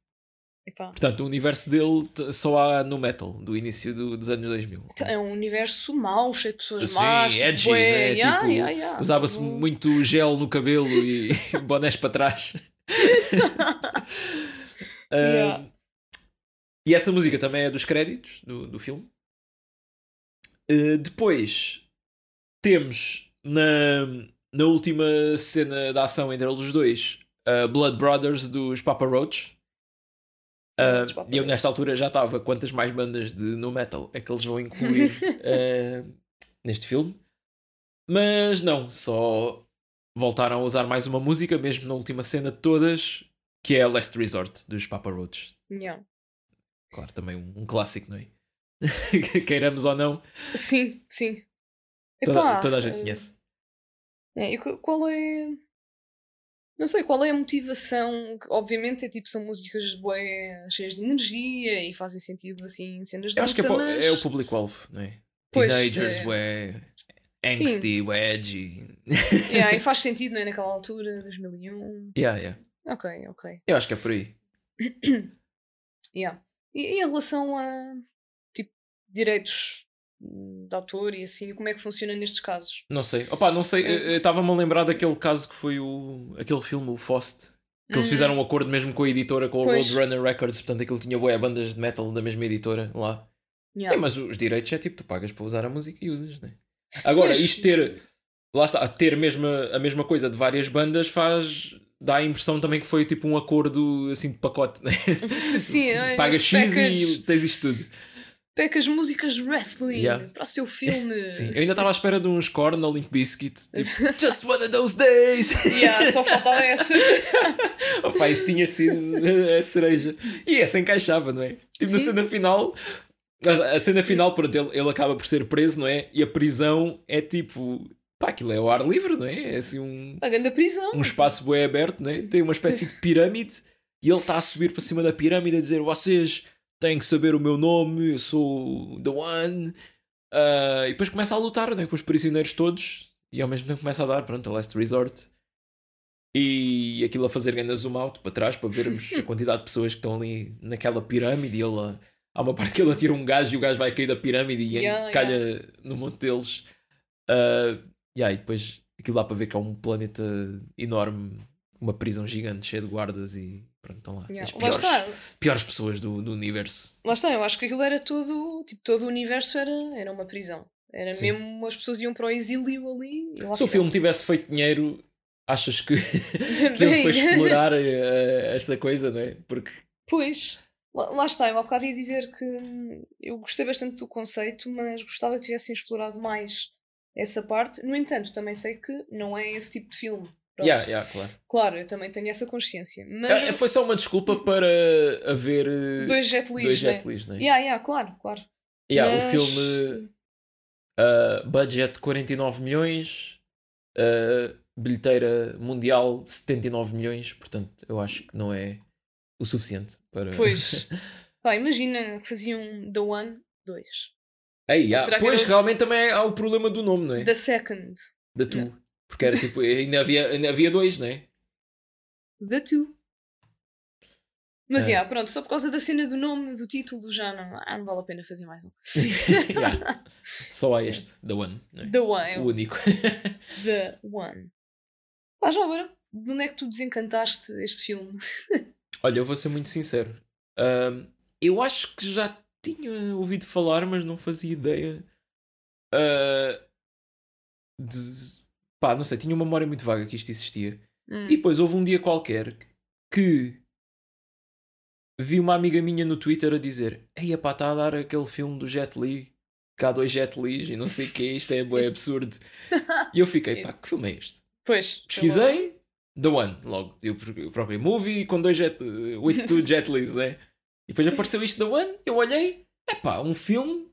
Epá, Portanto, o universo dele só há no metal, do início do- dos anos 2000. É um universo mau, cheio de pessoas Sim, más. tipo, edgy, né? yeah, Tipo, yeah, yeah. Usava-se Tipo, muito gel no cabelo e <laughs> bonés para trás. <laughs> Ah, Yeah. E essa música também é dos créditos do, do filme. Uh, depois temos na, na última cena da ação entre eles os dois uh, Blood Brothers dos Papa Roach. Uh, e eu nesta altura já estava quantas mais bandas de no metal é que eles vão incluir <laughs> uh, neste filme. Mas não, só voltaram a usar mais uma música, mesmo na última cena de todas, que é a Last Resort dos Papa Roach. yeah. Claro, também um, um clássico, não é? <laughs> Queiramos ou não, Sim, sim. toda, Epá, toda a gente eh, conhece. É, e qu- qual é. Não sei, qual é a motivação? Obviamente é tipo, são músicas bué, cheias de energia e fazem sentido assim em cenas de Eu acho que é, mas... é o público-alvo, não é? Pois, Teenagers, é. Sim. angsty, edgy. Yeah, e <laughs> faz sentido, não é? Naquela altura, 2001. yeah, yeah. Ok, ok. Eu acho que é por aí. <coughs> Yeah. E, e em relação a tipo, direitos de autor e assim, como é que funciona nestes casos. Não sei. Opa, não sei. Estava-me a lembrar daquele caso que foi o, aquele filme, o Fost. Que eles fizeram um acordo mesmo com a editora, com a. Roadrunner Records, portanto aquilo tinha boé bandas de metal da mesma editora lá. Yeah. É, mas os direitos é tipo, tu pagas para usar a música e usas, né? Agora, Pois. isto ter, lá está, ter mesmo a mesma coisa de várias bandas faz, dá a impressão também que foi tipo um acordo assim de pacote, né? <laughs> Sim, <laughs> é, Pagas os X package- e tens isto tudo. Pecas músicas wrestling Yeah. para o seu filme. <laughs> Sim, eu ainda estava à espera de uns core no Limp Bizkit, tipo, just one of those days. Yeah, só faltava essas. Opa, isso tinha sido a cereja. E essa encaixava, não é? Tipo, na cena final. A a cena final, pronto, ele, ele acaba por ser preso, não é? E a prisão é tipo. Pá, aquilo é ao ar livre, não é? É assim um, Pagando a prisão. um espaço bem aberto, não é? Tem uma espécie de pirâmide e ele está a subir para cima da pirâmide a dizer: Vocês têm que saber o meu nome, eu sou The One. Ah, e depois começa a lutar não é? com os prisioneiros todos e ao mesmo tempo começa a dar, pronto, a Last Resort. E aquilo a fazer grande zoom out para trás para vermos a <laughs> quantidade de pessoas que estão ali naquela pirâmide. E ele, há uma parte que ele atira um gajo e o gajo vai cair da pirâmide e Yeah, calha no monte deles. Ah, yeah, e depois aquilo dá para ver que é um planeta enorme, uma prisão gigante cheia de guardas e pronto, estão lá. Yeah. As Lá piores, está, piores pessoas do, do universo. lá está, eu acho que aquilo era tudo, tipo, todo o universo era, era uma prisão. Era Sim. mesmo, as pessoas iam para o exílio ali. lá Se o filme tivesse feito dinheiro, achas que, <laughs> que iam depois explorar eh, esta coisa, não é? Porque Pois, lá, lá está, eu há bocado ia dizer que hum, eu gostei bastante do conceito, mas gostava que tivessem explorado mais essa parte. No entanto, também sei que não é esse tipo de filme. Yeah, yeah, claro. Claro, eu também tenho essa consciência. Mas É, Foi só uma desculpa para haver eh, dois jet dois Lis, né? jet Lis, não é? Yeah, yeah, claro, claro. Yeah, Mas- O filme uh, budget 49 milhões, uh, bilheteira mundial 79 milhões, portanto eu acho que não é o suficiente para. Pois. <laughs> Pá, imagina que faziam The One 2. Ei, que Pois era realmente também há o problema do nome, não é? The Second. Da tu. Porque era tipo, <laughs> ainda havia, ainda havia dois, não é? The Two. Mas, É. yeah, pronto, só por causa da cena do nome, do título, já não, ah, não vale a pena fazer mais um. <laughs> <laughs> Yeah. Só há este, The One, não é? The One, é o único. The One. Pá, já agora, de onde é que tu desencantaste este filme? Olha, eu vou ser muito sincero. Ahm, eu acho que já tinha ouvido falar, mas não fazia ideia. ah, de. Pá, não sei, tinha uma memória muito vaga que isto existia. Hum. E depois houve um dia qualquer que vi uma amiga minha no Twitter a dizer: Ei, pá, está a dar aquele filme do Jet Li, que há dois Jet Lis e não sei o que, isto é bué absurdo. e eu fiquei: <laughs> pá, que filme é este? Pois. Pesquisei, The One, logo. Eu procurei movie com dois jet, with two <laughs> jet Lis, né? E depois apareceu isto The One, eu olhei, é pá, um filme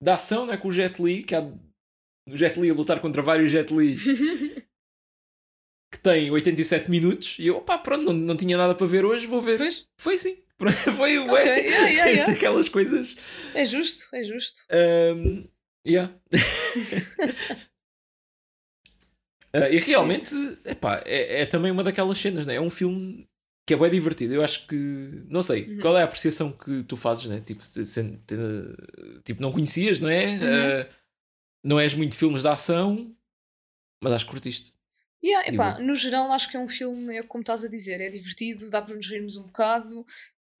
de ação, né? Com o Jet Li, que há o Jet Li a lutar contra vários Jet Lis, <laughs> que tem 87 minutos, e eu, opá, pronto, não, não tinha nada para ver hoje, vou ver. Pois, Foi sim. <laughs> Foi o Ok, yeah, yeah, <laughs> yeah. aquelas coisas. é justo, é justo. Um, yeah. Uh, e realmente, epá, é, é também uma daquelas cenas, né? é um filme que é bem divertido. Eu acho que, não sei, Uhum. qual é a apreciação que tu fazes, né? tipo, tipo não conhecias, não é? Uhum. Uh, não és muito de filmes de ação, mas acho que curtiste. Yeah, epá, no geral, acho que é um filme, é como estás a dizer, é divertido, dá para nos rirmos um bocado.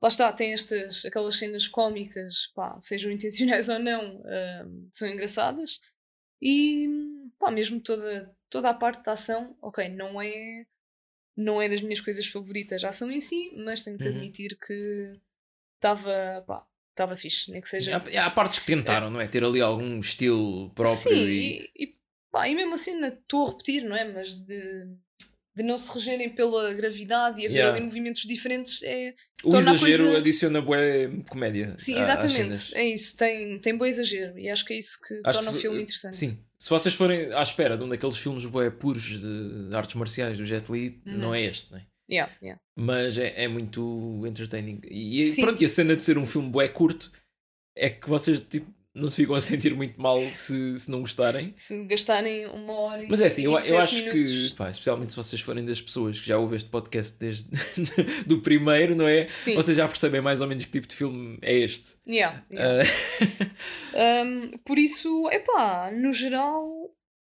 Lá está, tem estas, aquelas cenas cómicas, pá, sejam intencionais ou não, ahm, são engraçadas. E, pá, mesmo toda, toda a parte da ação, ok, não é, não é das minhas coisas favoritas a ação em si, mas tenho que Uhum. admitir que estava, pá, estava fixe, nem que seja. Sim, há, há partes que tentaram, não é? Ter ali algum estilo próprio Sim, e. e, e, pá, e mesmo assim, estou a repetir, não é? Mas de, de não se regerem pela gravidade e haver Yeah. ali movimentos diferentes, é. O exagero coisa- adiciona bué comédia. Sim, exatamente. É isso, tem, tem bom exagero e acho que é isso que Acho torna que o filme interessante. Sim. Se vocês forem à espera de um daqueles filmes bué puros de artes marciais do Jet Li, Uhum. não é este, não é? Yeah, yeah. Mas é, é muito entertaining. E, Sim. pronto, e a cena de ser um filme bué curto é que vocês, tipo, não se ficam a sentir muito mal se, se não gostarem. Se gastarem uma hora e Mas é assim, eu, eu 27 acho minutos. que, pá, especialmente se vocês forem das pessoas que já ouvem este podcast desde <laughs> do primeiro, não é? Sim. Vocês já percebem mais ou menos que tipo de filme é este. Yeah, yeah. Ah, <laughs> Um, por isso, epá, no geral,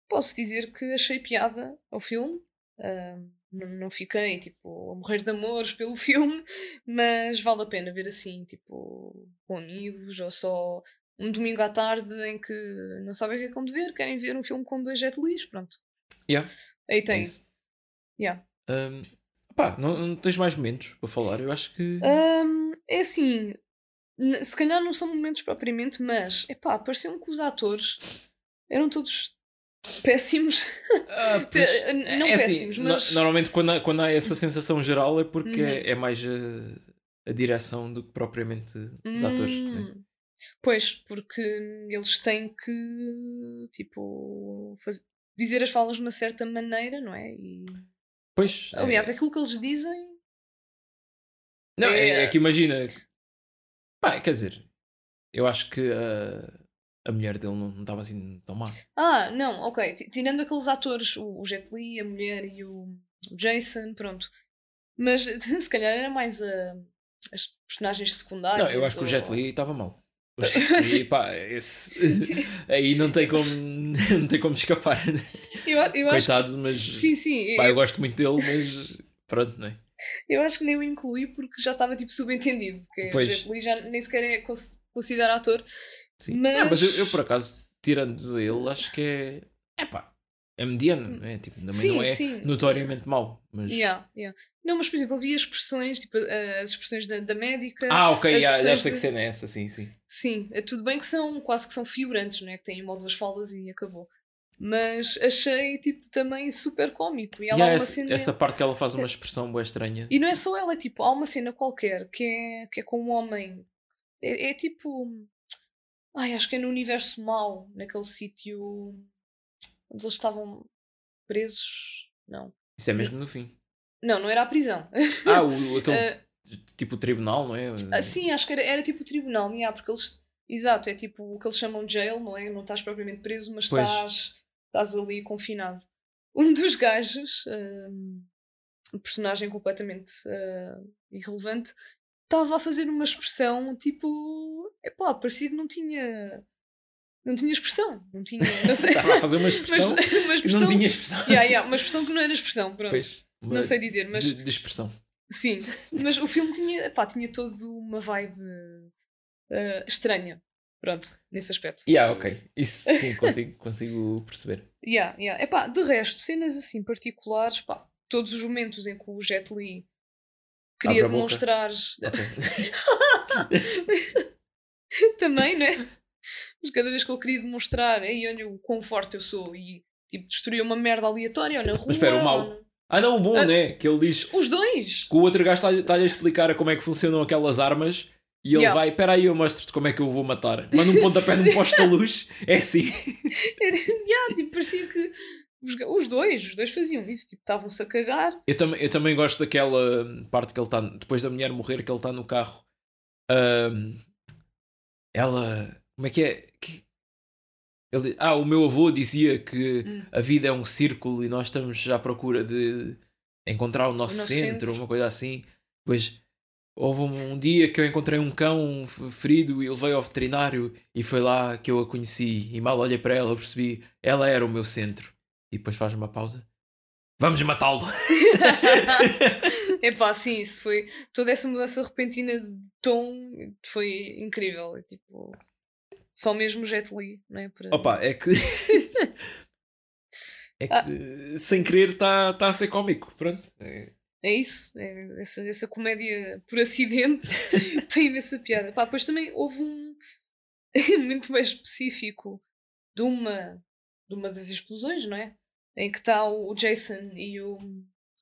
posso dizer que achei piada ao filme. Um, não, não fiquei, tipo, a morrer de amores pelo <laughs> filme, mas vale a pena ver assim, tipo, com amigos ou só um domingo à tarde em que não sabem o que é que vão de ver, querem ver um filme com dois jet Lis, pronto. yeah, Aí é tem. isso. Yeah. Um, pá, não, não tens mais momentos para falar? Eu acho que. Um, é assim, se calhar não são momentos propriamente, mas epá, pareceu-me que os atores eram todos péssimos. Ah, <laughs> pois, n- não é assim, péssimos, no- mas- normalmente quando há, quando há essa sensação geral é porque Uhum. é, é mais a, a direção do que propriamente os atores. né? Pois, porque eles têm que tipo faz- dizer as falas de uma certa maneira, não é? E, Pois, é- aliás, aquilo que eles dizem. Não, é, É- é que imagina. Pá, quer dizer, eu acho que a, a mulher dele não estava assim tão má. Ah, não, ok. Tirando aqueles atores, o, o Jet Li, a mulher e o, o Jason, pronto. Mas <laughs> se calhar era mais a, as personagens secundárias. Não, eu acho que o ou- Jet Li estava mal. E pá, esse, <laughs> aí não tem como, <laughs> não tem como escapar. Eu, eu acho Coitado, mas. Sim, sim. Pá, eu, eu gosto muito dele, mas pronto, não é? eu acho que nem o incluí porque já estava tipo subentendido. Que Pois. o Jet Li já nem sequer é cons- considerado ator. Sim. Mas- Não, mas eu, eu, por acaso, tirando ele, acho que é. É pá, é mediano, não é? Tipo, também Sim, não é sim. notoriamente mau. Mas... Yeah, yeah. Não, mas por exemplo, havia expressões, tipo eh, as expressões da, da médica. Ah, ok, já, já sei que de- cena é essa, sim, sim. Sim, é tudo bem que são quase que são figurantes, não é? Que têm uma ou duas falas e acabou. Mas achei tipo também super cómico. E ela E há uma essa, cena. essa parte que ela faz uma expressão boa estranha. E não é só ela, é tipo, há uma cena qualquer que é, que é com um homem. É, é tipo. Ai, acho que é no universo mau, naquele sítio eles estavam presos. Não. Isso é mesmo no fim. Não, não era a prisão. Ah, o, aquele <laughs> Eh, tipo tribunal, não é? ah, sim, acho que era, era tipo o tribunal, yeah, porque eles. Exato, é tipo o que eles chamam de jail, não é? Não estás propriamente preso, mas Pois. estás, estás ali confinado. <laughs> Um dos gajos, hum, um personagem completamente ah, irrelevante, estava a fazer uma expressão tipo. Epá, parecia que não tinha. Não tinha expressão. Não tinha. Não sei. Estava a fazer uma expressão <laughs> Mas, uma expressão. não tinha expressão. Yeah, yeah, uma expressão que não era expressão, pronto. Pois, Não sei dizer, mas. de, de expressão. Sim, mas o filme tinha, pá, tinha todo uma vibe eh, estranha. Pronto, nesse aspecto. Yeah, ok. Isso sim, consigo, <laughs> consigo perceber. Yeah, yeah. Epá, de resto, cenas assim particulares, pá, todos os momentos em que o Jet Li queria demonstrar Ok. <laughs> também, né? Mas cada vez que ele queria demonstrar, aí olha o quão forte eu sou e tipo, destruir uma merda aleatória ou na rua. espera, o mau? ou Ah, não, o bom, Ah. né? Que ele diz Os dois! que o outro gajo está- está-lhe a explicar como é que funcionam aquelas armas e ele Yeah. vai, espera aí, eu mostro-te como é que eu vou matar. Manda um pontapé num <laughs> poste da luz, é assim. yeah, tipo, parecia que os, dois, os dois faziam isso, tipo, estavam-se a cagar. Eu, também eu também gosto daquela parte que ele está, depois da mulher morrer, que ele está no carro. Ahm, ela, como é que é? Que- ele, ah, o meu avô dizia que Hum. a vida é um círculo e nós estamos à procura de encontrar o nosso, nosso centro, centro. uma coisa assim. Depois houve um, um dia que eu encontrei um cão ferido e levei ao veterinário e foi lá que eu a conheci e mal olhei para ela eu percebi ela era o meu centro. E depois faz uma pausa. Vamos matá-lo! <laughs> Epá, sim, isso foi. Toda essa mudança repentina de tom foi incrível. Tipo. Só mesmo o Jet Li, não é? Para... Opa, é que. <laughs> é que sem querer está tá a ser cómico. Pronto. É- É isso. É essa, essa comédia por acidente <laughs> tem imensa piada. Pá, depois também houve um <laughs> muito mais específico de uma, de uma das explosões, não é? Em que está o Jason e o,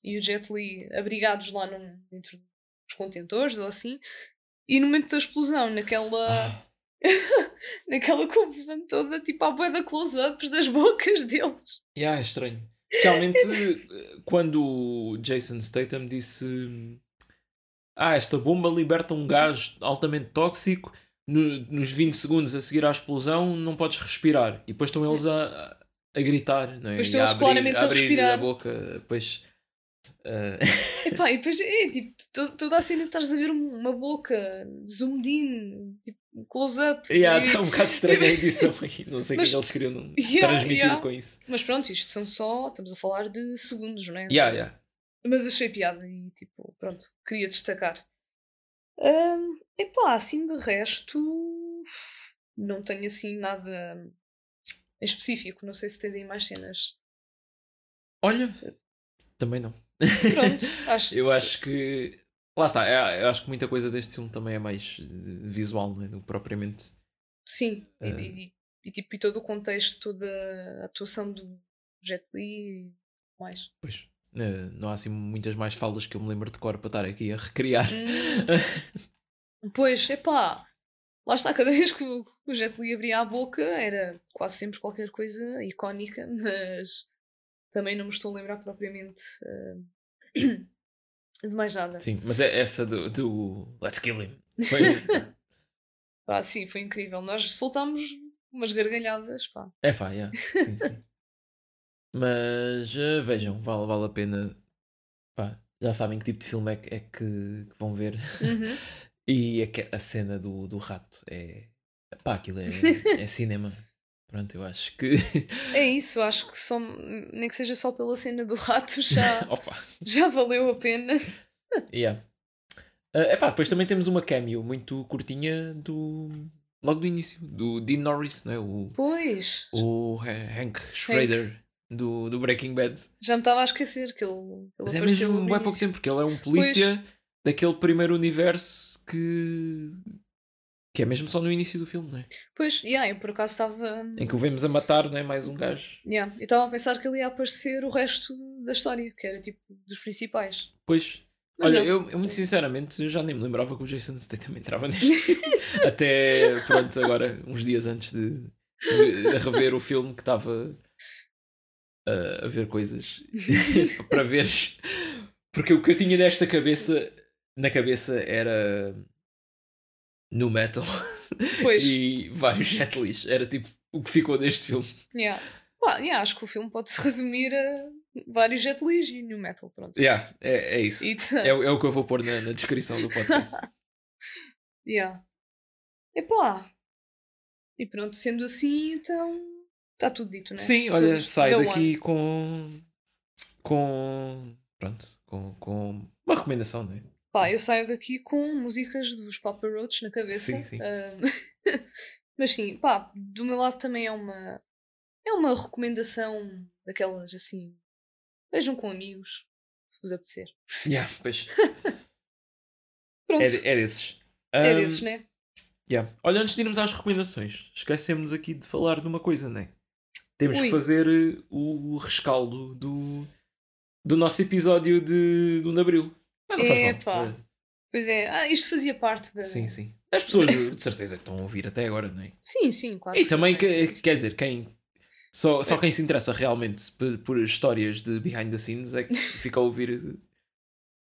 e o Jet Li abrigados lá num, dentro dos contentores ou assim. E no momento da explosão, naquela. Ah, <laughs> naquela confusão toda, tipo, à boia da close-ups das <laughs> bocas deles. yeah, é estranho. Especialmente eh, quando o Jason Statham disse: Ah, esta bomba liberta um gás altamente tóxico. no- nos 20 segundos a seguir à explosão não podes respirar. E depois estão eles a, a gritar, não é? Depois estão eles claramente a abrir respirar. a boca. Depois. eh, <laughs> Epá, e depois é tipo, to- toda a cena estás a ver um- uma boca, zoomed in, tipo, close-up. yeah, e- está um bocado estranha a edição <laughs> aí. Não sei o que é que eles queriam <laughs> Yeah, transmitir yeah. com isso. Mas pronto, isto são só, estamos a falar de segundos, não é? Yeah, yeah. Mas achei piada e tipo, pronto, queria destacar. Hum, epá, assim de resto, não tenho assim nada em específico. Não sei se tens aí mais cenas. Olha, também não. Pronto, <laughs> acho Eu acho que. Lá está, é- eu acho que muita coisa deste filme também é mais visual, não é? Do que propriamente. Sim, e- Eh. e, e, tipo, e todo o contexto, toda a atuação do Jet Li e mais. Pois. eh, não há assim muitas mais falas que eu me lembro de cor para estar aqui a recriar. Hum. <laughs> Pois, epá, lá está, cada vez que o, o Jet Li abria a boca era quase sempre qualquer coisa icónica, <laughs> mas também não me estou a lembrar propriamente eh, <clears throat> de mais nada. Sim, mas é essa do, do Let's Kill Him. Foi. <laughs> Pá, sim, foi incrível. Nós soltámos umas gargalhadas, pá. é pá, yeah. sim, sim. <laughs> Mas eh, vejam, vale, vale a pena. Pá, já sabem que tipo de filme é, que- é que, que vão ver. Uhum. <laughs> E a, que- a cena do, do rato é. Pá, aquilo é, é cinema. Pronto, eu acho que. É isso, acho que só, nem que seja só pela cena do rato já, <laughs> Opa! já valeu a pena. Yeah. É epá, depois também temos uma cameo muito curtinha do. Logo do início, do Dean Norris, não é? O, Pois, o Ha- Hank Schrader do, do Breaking Bad. já me estava a esquecer que ele, ele Mas é mesmo bem pouco tempo, porque ele é um polícia daquele primeiro universo que. Que é mesmo só no início do filme, não é? Pois, yeah, eu por acaso estava. Em que o vemos a matar, não é? Mais um gajo. Yeah, eu estava a pensar que ele ia aparecer o resto da história, que era tipo dos principais. Pois. Mas Olha, não. eu, eu muito sinceramente já nem me lembrava que o Jason Statham entrava neste filme. <laughs> Até, pronto, agora, uns dias antes de, de rever o filme que estava a, a ver coisas <laughs> para ver. Porque o que eu tinha nesta cabeça, na cabeça era no metal Pois, <laughs> e vários jet lis. Era tipo o que ficou deste filme. yeah. Pá, yeah, acho que o filme pode se <laughs> resumir a vários jet Lis e New Metal, pronto. Yeah, é, é isso. <laughs> É, o- é o que eu vou pôr na, na descrição do podcast. Yeah. Epá. E pronto, sendo assim, então está tudo dito, né? Sim, olha, sai daqui com. com. pronto, com, com uma recomendação, não é? Pá, eu saio daqui com músicas dos Papa Roach na cabeça. Sim, sim. <laughs> Mas sim, pá, do meu lado também é uma. É uma recomendação daquelas assim. Vejam com amigos, se vos apetecer. Yeah, pois, <laughs> Pronto, é, é desses. é Um, desses, né? yeah. Olha, antes de irmos às recomendações, esquecemos aqui de falar de uma coisa, não é? Temos Ui. que fazer eh, o rescaldo do, do nosso episódio de, de 1 de Abril. <laughs> Não faz Epá. mal. Pois é, ah, isto fazia parte da. Sim, sim. As pessoas de certeza que estão a ouvir até agora, não é? Sim, sim, claro. E que também, sim. que, quer dizer, quem. Só, só quem se interessa realmente por, por histórias de behind the scenes é que <laughs> fica a ouvir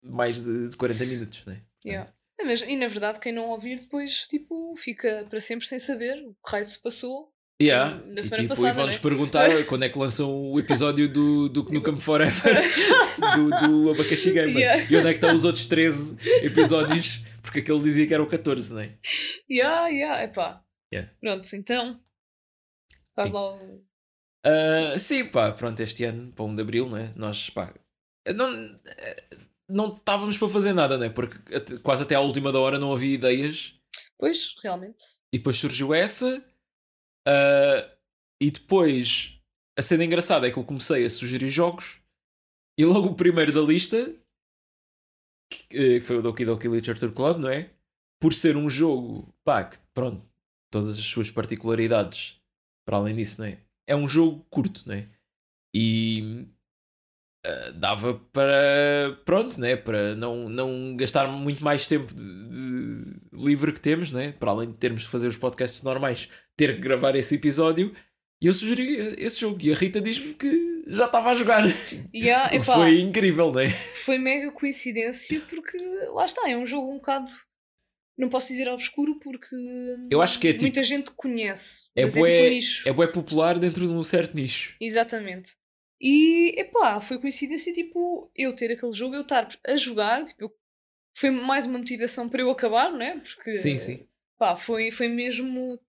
mais de, de 40 minutos, né? Portanto, Yeah. É, Mas, e na verdade, quem não ouvir depois, tipo, fica para sempre sem saber o que raio se passou. Yeah. Na E, semana tipo, passada, e vão-nos né? perguntar <laughs> quando é que lançam o episódio do, do Nukem Forever <laughs> do, do Abacaxi Gamer. Yeah. E onde é que estão os outros 13 episódios? Porque aquele dizia que era o 14, não é? Yeah, yeah, epá. Yeah. Pronto, então. Faz Sim. lá o. Ah, sim, pá, pronto, este ano, para 1 de Abril, não é? Nós, pá, não, não estávamos para fazer nada, não é? Porque quase até à última da hora não havia ideias Pois, realmente. e depois surgiu essa. Ah, e depois a cena engraçada é que eu comecei a sugerir jogos e logo o primeiro da lista, que, eh, que foi o Doki Doki Literature Club, não é? Por ser um jogo, pá, que pronto, todas as suas particularidades, para além disso, não é? É um jogo curto, não é? E ah, dava para, pronto, né? Para não, não gastar muito mais tempo de, de livre que temos, né? Para além de termos de fazer os podcasts normais, ter que gravar esse episódio. E eu sugeri esse jogo. E a Rita diz-me que já estava a jogar. <laughs> Yeah, epá, foi foi... incrível, né? mega coincidência porque lá está, é um jogo um bocado não posso dizer obscuro porque Eu acho que é tipo- muita gente conhece. É é bué- tipo um nicho. É bué popular dentro de um certo nicho. Exatamente. E epá, foi coincidência tipo eu ter aquele jogo, eu estar a jogar, tipo, eu- foi mais uma motivação para eu acabar, não é? Porque Sim, sim. pá, foi, foi mesmo.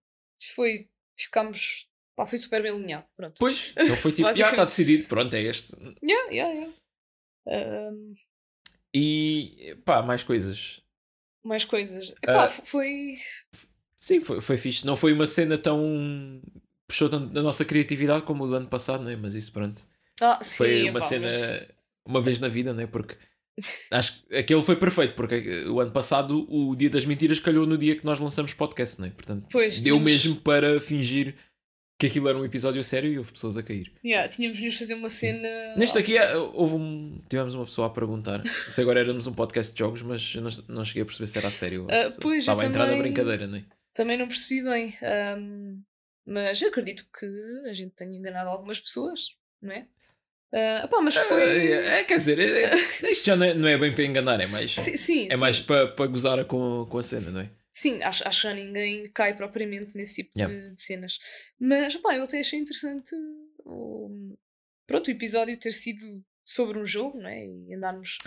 Foi. Ficámos. Pá, foi super bem alinhado. Pronto. Pois, então foi <laughs> tipo, já está decidido, pronto, é este. Yeah, yeah, yeah. Ahm, E pá, mais coisas. mais coisas. Epá, Ah, f- foi. Sim, foi, foi fixe. Não foi uma cena tão. puxou da nossa criatividade como o do ano passado, não é? Mas isso, pronto. Ah, sim, Foi uma cena. mas- uma vez na vida, não é? Porque. Acho que aquele foi perfeito, porque o ano passado o Dia das Mentiras calhou no dia que nós lançamos podcast, não é? Portanto, Pois, deu tínhamos- mesmo para fingir que aquilo era um episódio sério e houve pessoas a cair. Yeah, tínhamos de fazer uma cena. Neste aqui eh, houve um, tivemos uma pessoa a perguntar se agora éramos um podcast de jogos, mas eu não, não cheguei a perceber se era a sério. ou Ah, se- se pois, eu estava a entrar na brincadeira, não é? Também não percebi bem. ahm, mas acredito que a gente tenha enganado algumas pessoas, não é? Ah, pá, mas foi. É, é, quer dizer, é- é- isto já não é, não é bem para enganar, é mais, Sim, sim, é sim. mais para, para gozar com, com a cena, não é? Sim, acho, acho que já ninguém cai propriamente nesse tipo Yeah. de, de cenas. Mas, pá, eu até achei interessante o, pronto, o episódio ter sido sobre um jogo, não é? E andarmos.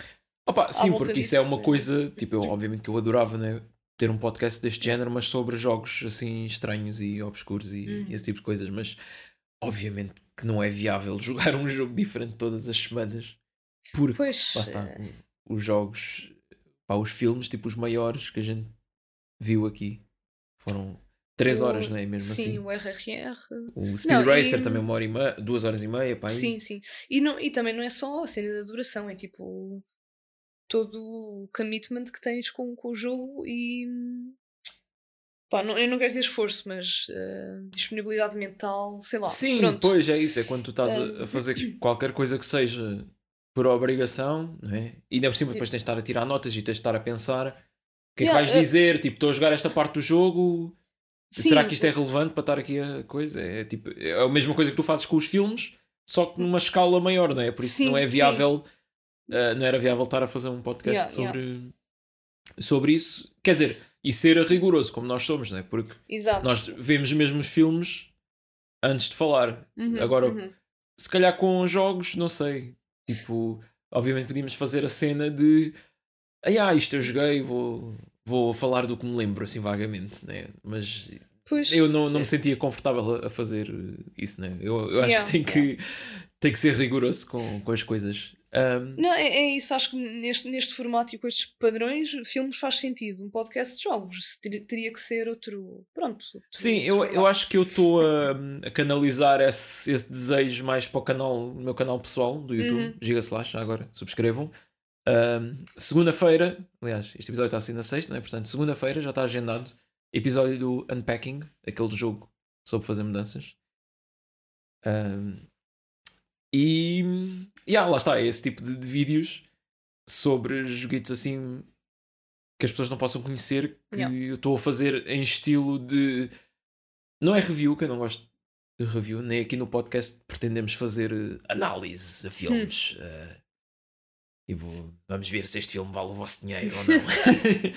Opa, sim, volta porque isso é disso, uma é. coisa, tipo, eu, obviamente que eu adorava, né? Ter um podcast deste género, mas sobre jogos assim estranhos e obscuros e, Uhum. e esse tipo de coisas. Mas obviamente que não é viável <laughs> jogar um jogo diferente todas as semanas, porque Pois. lá está, eh, os jogos, pá, os filmes, tipo os maiores que a gente viu aqui, foram 3 o- horas, não é? Mesmo sim, assim. o RRR. O Speed Não, e- Racer também uma hora e meia, duas horas e meia, pá. aí. Sim, sim. E, não, e também não é só a cena da duração, é tipo todo o commitment que tens com, com o jogo e. Pá, não, eu não quero dizer esforço, mas eh, disponibilidade mental, sei lá. Sim, pronto. pois é isso, é quando tu estás a- Um, a fazer <coughs> qualquer coisa que seja por obrigação, não é? E ainda por cima depois tens de estar a tirar notas e tens de estar a pensar o que é que Yeah, vais uh, dizer, tipo, estou a jogar esta parte do jogo, Sim, será que isto é relevante para estar aqui a coisa? É tipo, é a mesma coisa que tu fazes com os filmes, só que numa escala maior, não é? Por isso Sim, não é viável, uh, não era viável estar a fazer um podcast Yeah, sobre, sobre isso. Quer dizer, e ser rigoroso como nós somos, não é? Porque Exato. nós vemos mesmo os filmes antes de falar. Uhum, Agora, uhum. se calhar com jogos, não sei. Tipo, obviamente podíamos fazer a cena de ah, isto eu joguei, vou, vou falar do que me lembro, assim vagamente, né? Mas eu não, não me sentia confortável a, fazer isso, né? Eu, eu acho Yeah, que tem que, tem que ser rigoroso com, com as coisas. Um, Não, é, é isso, acho que neste, neste formato e com estes padrões, filmes faz sentido. Um podcast de jogos ter- teria que ser outro. Pronto. outro- Sim, outro eu, eu acho que eu estou a, a canalizar esse, esse desejo mais para o canal, meu canal pessoal do YouTube, Uhum. Giga Slash, já agora, subscrevam. Um, segunda-feira, aliás, este episódio está assim na sexta, né? portanto, segunda-feira já está agendado episódio do Unpacking, aquele jogo sobre fazer mudanças. Um, e yeah, lá está, é esse tipo de, de vídeos sobre joguitos assim que as pessoas não possam conhecer que Yeah. eu estou a fazer em estilo de não é review, que eu não gosto de review, nem aqui no podcast pretendemos fazer eh, análise a filmes. eh, tipo, vamos ver se este filme vale o vosso dinheiro ou não. <laughs>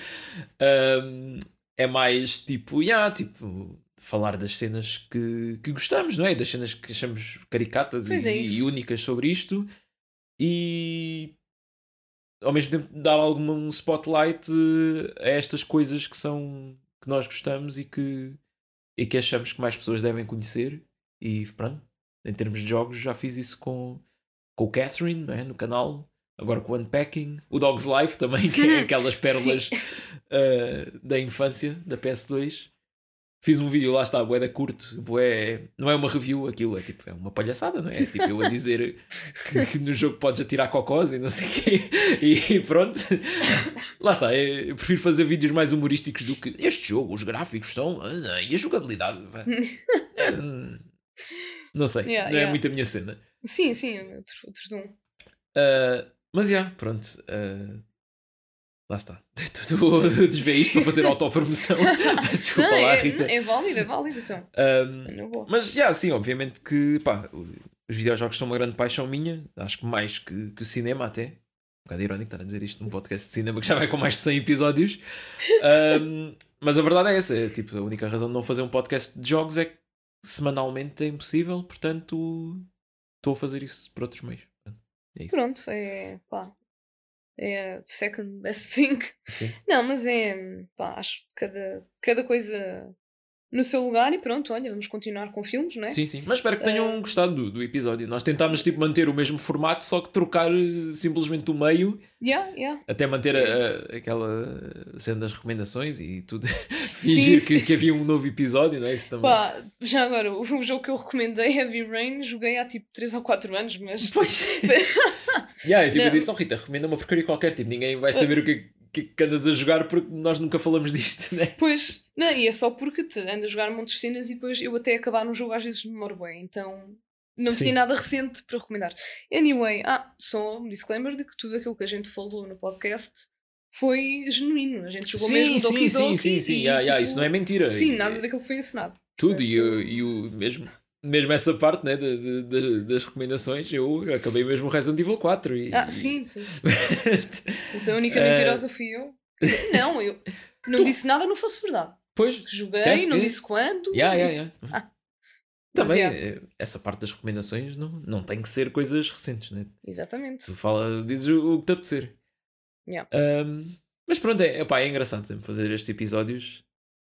<laughs> Um, é mais tipo, yeah, tipo, falar das cenas que, que gostamos, não é? Das cenas que achamos caricatas e, é e únicas sobre isto. E ao mesmo tempo dar algum um spotlight eh, a estas coisas que são que nós gostamos e que, e que achamos que mais pessoas devem conhecer. E pronto, em termos de jogos já fiz isso com, com o Catherine não é? no canal, agora com o Unpacking. O Dog's Life também, que é <laughs> aquelas pérolas eh, da infância da PS2 Fiz um vídeo, lá está, bué da curto, bué... não é uma review aquilo, é tipo, é uma palhaçada, não é? É tipo eu a dizer que, que no jogo podes atirar cocós e não sei o quê, e pronto. Lá está, é- eu prefiro fazer vídeos mais humorísticos do que este jogo, os gráficos são. ah, E a jogabilidade. É, não sei, Yeah, não é yeah. muito a minha cena. Sim, sim, outro, outro de um. Ah, mas já, pronto. ah, lá está. <laughs> Tu, desviei isto para fazer autopromoção. <laughs> Desculpa Não, lá, é, Rita. é válido, é válido então. Um, É mas já, sim, obviamente que pá, os videojogos são uma grande paixão minha, acho que mais que, que o cinema até. bocado irónico estar a dizer isto num podcast de cinema que já vai com mais de 100 episódios. Um, mas a verdade é essa: é, tipo, a única razão de não fazer um podcast de jogos é que semanalmente é impossível, portanto estou a fazer isso por outros meios. É isso. Pronto, é pá. É second best <laughs> thing. Sim. Não, mas é pá, acho que cada, cada coisa no seu lugar e pronto, olha, vamos continuar com filmes, não é? Sim, sim. Mas espero que tenham uh... gostado do, do episódio. Nós tentámos tipo, manter o mesmo formato, só que trocar eh, simplesmente o meio. Yeah, yeah. Até manter a, a, aquela cena das recomendações e tudo. <laughs> Fingir que, que, havia um novo episódio, não é? Isso também. Pá, já agora, o, o jogo que eu recomendei, Heavy Rain, joguei há tipo 3 ou 4 anos, mas. Pois. <laughs> yeah, eu, tipo, eu disse, oh Rita, recomenda uma porcaria qualquer, tipo, ninguém vai saber o que que, que andas a jogar porque nós nunca falamos <laughs> disto, né? Pois, não, e é só porque te ando a jogar montes cenas e depois eu até acabar no jogo às vezes demoro bem, então não Sim. tinha nada recente para recomendar. Anyway, ah, só um disclaimer de que tudo aquilo que a gente falou no podcast foi genuíno. A gente jogou sim, mesmo sim, Doki Sim, sim, sim, e, yeah, tipo, yeah, isso não é mentira. Sim, nada daquilo foi ensinado. Tudo, e, e o mesmo mesmo essa parte né, de, de, de, das recomendações, eu acabei mesmo o Resident Evil 4. E, ah, sim, sim. <laughs> então a única mentirosa uh... fui eu. Não, eu não tu... disse nada, não fosse verdade. Pois, joguei, não que... disse quando. Yeah, yeah, yeah. <laughs> Ah. Também. Eh, essa parte das recomendações não, não tem que ser coisas recentes, né? Exatamente. Tu fala, dizes o que te apetecer. Yeah. Um, mas pronto, é, epá, é engraçado sempre fazer estes episódios.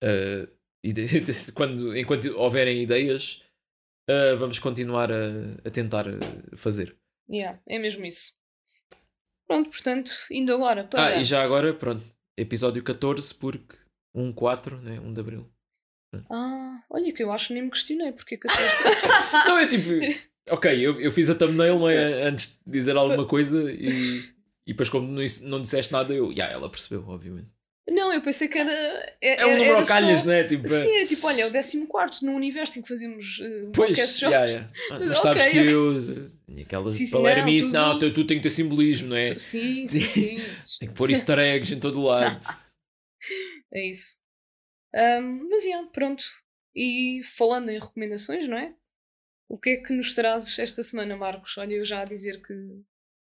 Uh, e de, <laughs> de, quando, enquanto houverem ideias, uh, vamos continuar a, a tentar ah, fazer. Yeah, é mesmo isso. Pronto, portanto, indo agora para. Ah, e já agora, pronto, episódio 14, porque 1-4, né? 1 de Abril. Ah, olha que eu acho que nem me questionei porque 14. <laughs> não, é tipo. Ok, eu, eu fiz a thumbnail é, antes de dizer alguma coisa e, e depois, como não, não disseste nada, eu. Já, yeah, ela percebeu, obviamente. Não, eu pensei que era. É, é um número calhas, só... não é? Tipo, Sim, é tipo, olha, é o 14 no universo em que fazíamos uh, pois, podcast jogos. Yeah, yeah. Mas, Mas sabes okay, que eu. Aquela sim, sim, não, tudo... não, tu, tu tem que ter simbolismo, não é? Sim, <laughs> sim, sim. tem que pôr easter eggs em todo o lado. <laughs> é isso. Um, mas, yeah, pronto. E falando em recomendações, não é? O que é que nos trazes esta semana, Marcos? Olha, eu já a dizer que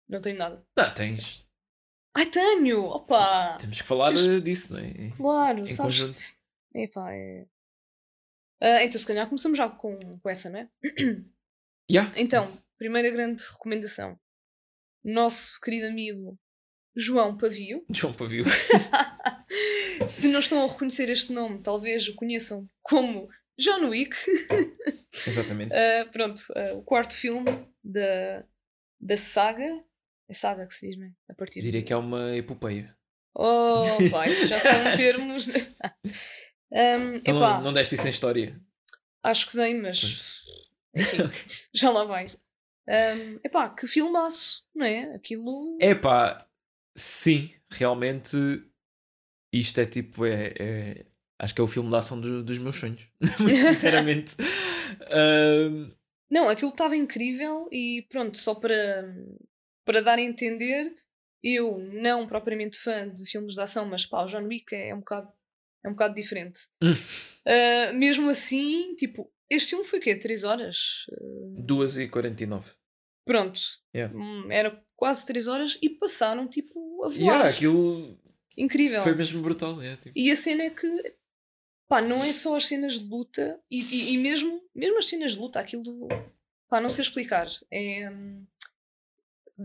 não tenho nada. Não, tens. Ai, tenho! Opa! Temos que falar Mas, disso, não é? Claro, em sabes? Conjunto. Epá, é. Uh, então, se calhar começamos já com, com essa, não é? Yeah. Então, primeira grande recomendação. Nosso querido amigo João Pavio. <laughs> João Pavio. <laughs> se não estão a reconhecer este nome, talvez o conheçam como John Wick. Exatamente. Uh, <laughs> pronto, uh, o quarto filme da, da saga é saga que se diz, não é? A partir Diria de... que é uma epopeia. Oh, pá, isso já são <laughs> termos. um, então não, não deste isso em história? Acho que dei, mas. Enfim, <laughs> já lá vai. Um, epá, que filmaço, não é? Aquilo. Epá, sim, realmente. Isto é tipo. É, é acho que é o filme de ação do, dos meus sonhos. <laughs> Sinceramente. um... Não, aquilo estava incrível e pronto, só para para dar a entender, eu, não propriamente fã de filmes de ação, mas pá, o John Wick é, é um bocado, é um bocado diferente. uh, <laughs> mesmo assim, tipo, este filme foi o quê? 3 horas? Uh... 2 e 49. Pronto. Yeah. Hum, era quase 3 horas e passaram tipo a voar. Yeah, aquilo Incrível. Foi mesmo brutal. Yeah, tipo. E a cena é que pá, não é só as cenas de luta e, e, e mesmo, mesmo as cenas de luta, aquilo pá, não sei explicar. É, hum,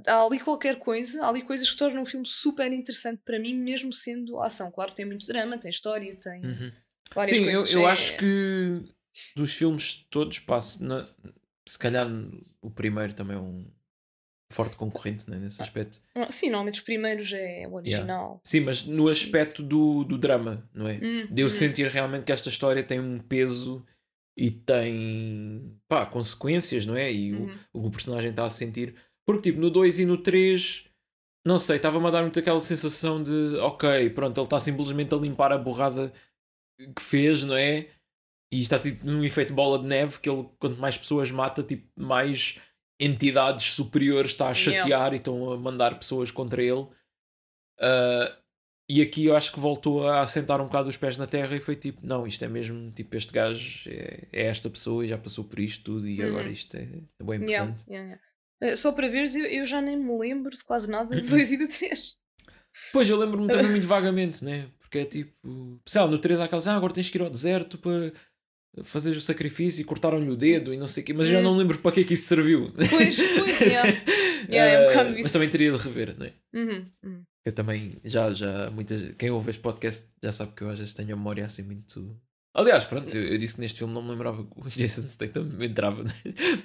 há ali qualquer coisa, há ali coisas que tornam o filme super interessante para mim, mesmo sendo ação. Claro, tem muito drama, tem história, tem uhum. várias Sim, coisas. Eu, eu é... acho que dos filmes todos, passo, na, se calhar o primeiro também é um forte concorrente né, nesse aspecto. Ah, sim, normalmente os primeiros é o original. Yeah. Sim, mas no aspecto do, do drama, não é? Hum, de eu hum. sentir realmente que esta história tem um peso e tem pá, consequências, não é? E hum. o, o personagem está a sentir porque, tipo, no 2 e no 3, não sei, estava-me a dar muito aquela sensação de, ok, pronto, ele está simplesmente a limpar a borrada que fez, não é? E está, tipo, num efeito bola de neve, que ele, quanto mais pessoas mata, tipo, mais entidades superiores está a chatear yeah. e estão a mandar pessoas contra ele. Uh, e aqui eu acho que voltou a assentar um bocado os pés na terra e foi tipo, não, isto é mesmo, tipo, este gajo é, é esta pessoa e já passou por isto tudo e agora uhum. isto é, é bem importante. Yeah, yeah, Só para veres, eu, eu já nem me lembro de quase nada do 2 <laughs> e do 3. Pois, eu lembro-me também <laughs> muito vagamente, né? Porque é tipo. Lá, no 3 há aquelas. Ah, agora tens que ir ao deserto para fazeres o sacrifício e cortaram-lhe o dedo e não sei o quê. Mas eu já Hum. não lembro para que é que isso serviu. Pois, pois, yeah. <laughs> Yeah, é um Eh, bocado Mas isso. também teria de rever, né? Uhum, uhum. Eu também, já, já, muitas. Quem ouve este podcast já sabe que eu às vezes tenho a memória assim muito. Aliás, pronto, eu, eu disse que neste filme não me lembrava que o Jason Statham entrava né?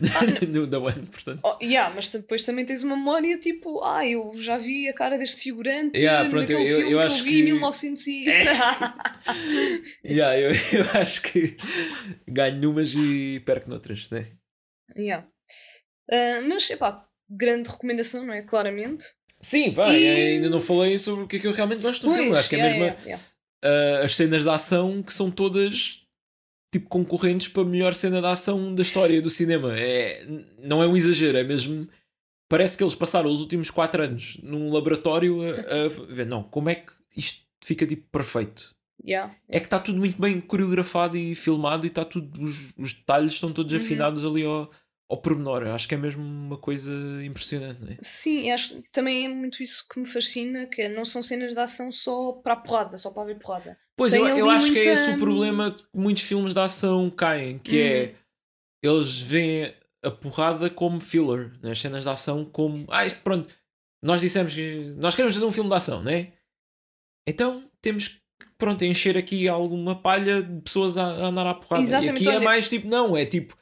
<laughs> no da One, portanto. Oh, yeah, mas depois também tens uma memória tipo, ah, eu já vi a cara deste figurante Yeah, pronto, naquele eu- eu- filme eu que acho eu vi que- em 1900 e... <laughs> <laughs> Yeah, eu, eu acho que ganho numas e perco noutras, né? yeah. Ah, mas, epá, grande recomendação, não é? Claramente. Sim, pá, E- ainda não falei sobre o que é que eu realmente gosto do filme. Pois, Acho que é yeah, mesmo a- yeah, yeah. Ah, as cenas de ação que são todas tipo concorrentes para a melhor cena de ação da história do cinema. É, não é um exagero, é mesmo. Parece que eles passaram os últimos 4 anos num laboratório a, a ver, não, como é que isto fica tipo perfeito? Yeah. É que está tudo muito bem coreografado e filmado e está tudo, os, os detalhes estão todos Uhum. afinados ali ao, ao pormenor. Eu Acho que é mesmo uma coisa impressionante, não é? Sim, acho que também é muito isso que me fascina, que é, não são cenas de ação só para a porrada, só para haver porrada. Pois, Tem eu, eu acho que é muita- esse o problema que muitos filmes de ação caem, que Uhum. é eles veem a porrada como filler, né? as cenas de ação como ah, isto pronto, nós dissemos que nós queremos fazer um filme de ação, não é? Então temos que pronto, encher aqui alguma palha de pessoas a, a andar à porrada. Exatamente, e aqui é olha- mais tipo, não, é tipo,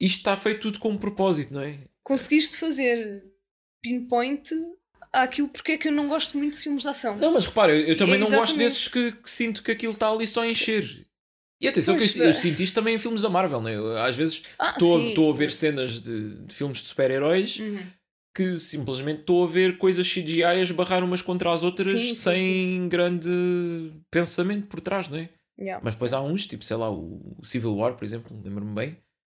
isto está feito tudo com um propósito, não é? Conseguiste fazer pinpoint àquilo porque é que eu não gosto muito de filmes de ação. Não, mas repara, eu, eu também É não gosto desses que, que sinto que aquilo está ali só a encher. E atenção, Pois, que eu, eu é. sinto isto também em filmes da Marvel, né? Eu, às vezes Ah, estou sim. estou a ver cenas de, de filmes de super-heróis Uhum. que simplesmente estou a ver coisas CGI a esbarrar umas contra as outras Sim, sim, sem grande pensamento por trás, não é? Yeah. Mas depois há uns, tipo, sei lá, o Civil War, por exemplo, lembro-me bem,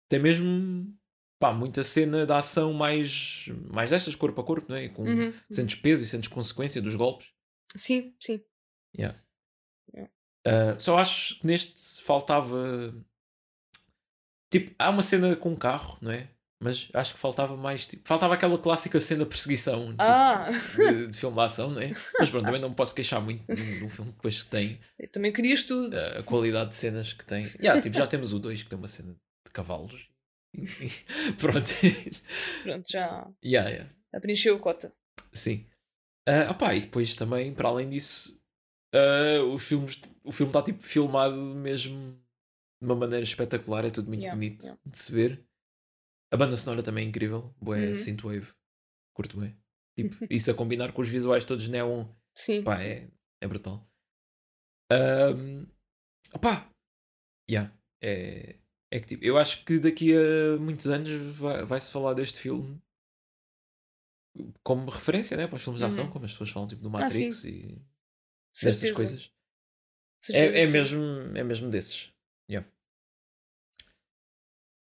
tem mesmo pá, muita cena de ação mais, mais destas, corpo a corpo, não é? Com, Uhum. Sentes peso e sentes consequência dos golpes. Sim, sim. Uh, só acho que neste faltava. Tipo, há uma cena com um carro, não é? Mas acho que faltava mais. Tipo, faltava aquela clássica cena de perseguição tipo, Ah, de, de filme de ação, não é? Mas pronto, também não me posso queixar muito de um <laughs> filme que depois tem eu também querias tudo. uh, a qualidade de cenas que tem. Yeah, tipo, já temos o 2 que tem uma cena cavalos. <laughs> Pronto. Pronto, já yeah, yeah. preencheu a cota. Sim. Uh, opá, e depois também, para além disso, uh, o filme o filme está tipo filmado mesmo de uma maneira espetacular, é tudo muito Yeah, bonito yeah. de se ver. A banda sonora também é incrível, boé Uhum. synthwave, curto bem. Tipo, <laughs> isso a combinar com os visuais todos neon, Sim. pá, é, é brutal. Um, opá, yeah, é, é que tipo, eu acho que daqui a muitos anos vai- vai-se falar deste filme como referência, né, para os filmes de ação, Uhum. como as pessoas falam tipo do Ah. Matrix e Certeza. dessas coisas. Certeza É, é, mesmo, é mesmo desses. Yeah.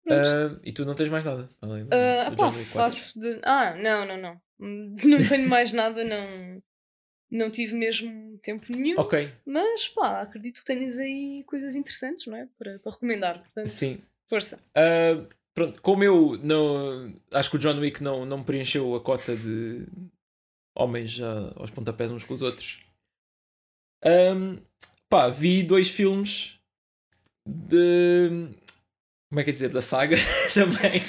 Ah, e tu não tens mais nada além do, Ah, do pá, Wick 4? faço de. Ah, não, não, não. <laughs> Não tenho mais nada, não. Não tive mesmo tempo nenhum. Ok, Mas pá, acredito que tenhas aí coisas interessantes, não é? Para, para recomendar. Portanto, sim. força. Ah, pronto, como eu não. Acho que o John Wick não, não preencheu a cota de homens ah, aos pontapés uns com os outros. Ahm, pá, vi dois filmes de. Como é que é dizer? Da saga <laughs> também.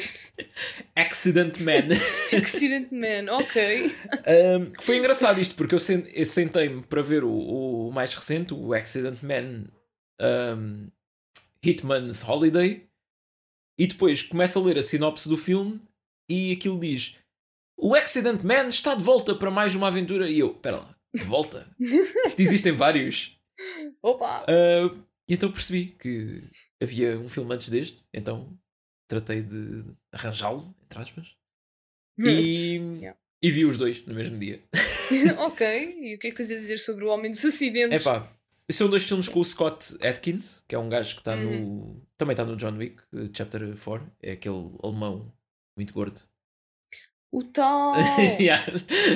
Accident Man. <laughs> Accident Man, ok. Um, foi engraçado isto, porque eu, sen- eu sentei-me para ver o, o mais recente, o Accident Man um, Hitman's Holiday, e depois começo a ler a sinopse do filme e aquilo diz: O Accident Man está de volta para mais uma aventura. E eu, espera lá, de volta? Isto existem vários. Opa! Uh, e então percebi que havia um filme antes deste, então tratei de arranjá-lo, entre aspas, e, Yeah. e vi os dois no mesmo dia. <laughs> ok, e o que é que tens a dizer sobre o Homem dos Acidentes? É pá, são dois filmes com o Scott Atkins, que é um gajo que está Uhum. no. Também está no John Wick, eh, Chapter 4. É aquele alemão muito gordo. O tal. <laughs> Yeah.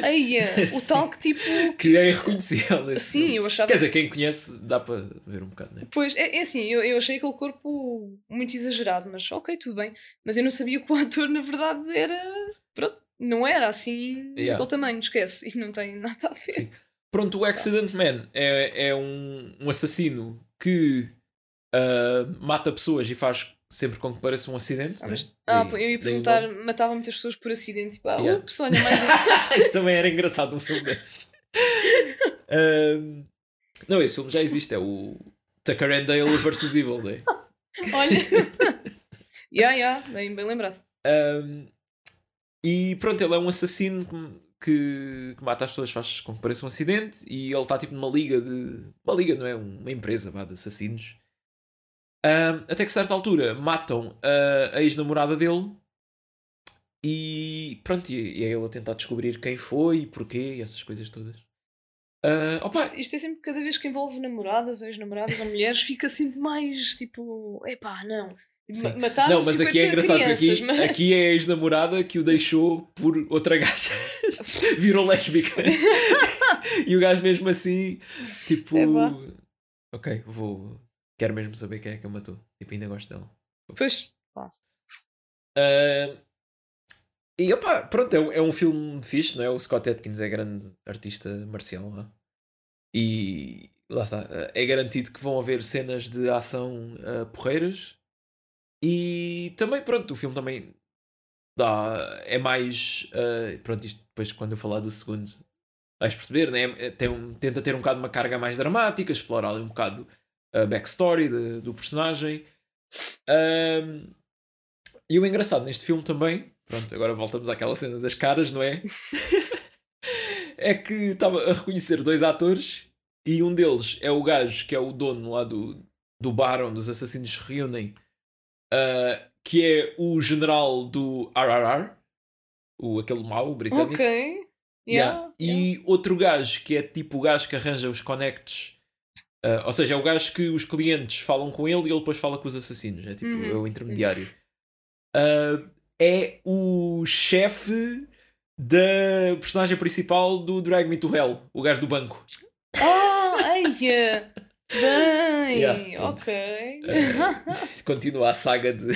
Eia, o <laughs> tal que tipo. que é irreconhecível. Sim, filme. eu achava. Quer dizer, quem conhece dá para ver um bocado, né? Pois, é, é assim, eu, eu achei aquele corpo muito exagerado, mas ok, tudo bem. Mas eu não sabia que o ator, na verdade, era. Pronto, não era assim Yeah. tamanho, esquece. E não tem nada a ver. Sim. Pronto, o Accident Man é, é um, um assassino que ah, mata pessoas e faz sempre com que pareça um acidente. Ah, né? mas- ah, pô, eu ia perguntar, matava muitas pessoas por acidente, tipo, ah, Yeah. ups, olha, mais um. <laughs> Isso também era engraçado num filme desses. <laughs> Ahm, não, esse filme já existe, é o Tucker and Dale vs Evil, né? olha. <laughs> yeah, yeah, bem, bem lembrado. Um, e pronto, ele é um assassino que, que, que mata as pessoas, faz com que pareça um acidente. E ele está tipo numa liga de. Uma liga, não é? Uma empresa vá, de assassinos. Um, até que a certa altura matam a, a ex-namorada dele. E pronto, e, e é ele a tentar descobrir quem foi e porquê e essas coisas todas. Ah, opa, Isto, isto é sempre, cada vez que envolve namoradas ou ex-namoradas ou mulheres, fica sempre mais tipo, epá, não. Sim. Ma- Mataram não, mas aqui é 50 engraçado crianças, aqui, mas... aqui é a ex-namorada que o deixou por outra gaja. <laughs> Virou lésbica. <laughs> e o gajo mesmo assim, tipo. Epá. Ok, vou. Quero mesmo saber quem é que a matou. Tipo, ainda gosto dela. Pois, Ah, e opá, pronto, é, um- é um filme fixe, não é? O Scott Atkins é grande artista marcial lá. E lá está, é garantido que vão haver cenas de ação ah, porreiras. E também, pronto, o filme também dá, é mais. ah, pronto, isto depois quando eu falar do segundo vais perceber, né? É- Tem um, tenta ter um bocado uma carga mais dramática, explorar ali um bocado a backstory de- do personagem. Ahm, e o engraçado neste filme também, pronto, agora voltamos àquela cena das caras, não é? <laughs> é que estava a reconhecer dois atores e um deles é o gajo que é o dono lá do, do bar onde os assassinos se reúnem, ah, que é o general do RRR, o, aquele mau britânico. ok. Yeah. Yeah, E outro gajo que é tipo o gajo que arranja os connects. Ah, ou seja, é o gajo que os clientes falam com ele e ele depois fala com os assassinos. É tipo Uhum. é o intermediário. Ah, é o chefe da personagem principal do Drag Me to Hell, o gajo do banco. Oh, eia! <laughs> Bem, Yeah, ok. Ah, continua a saga de,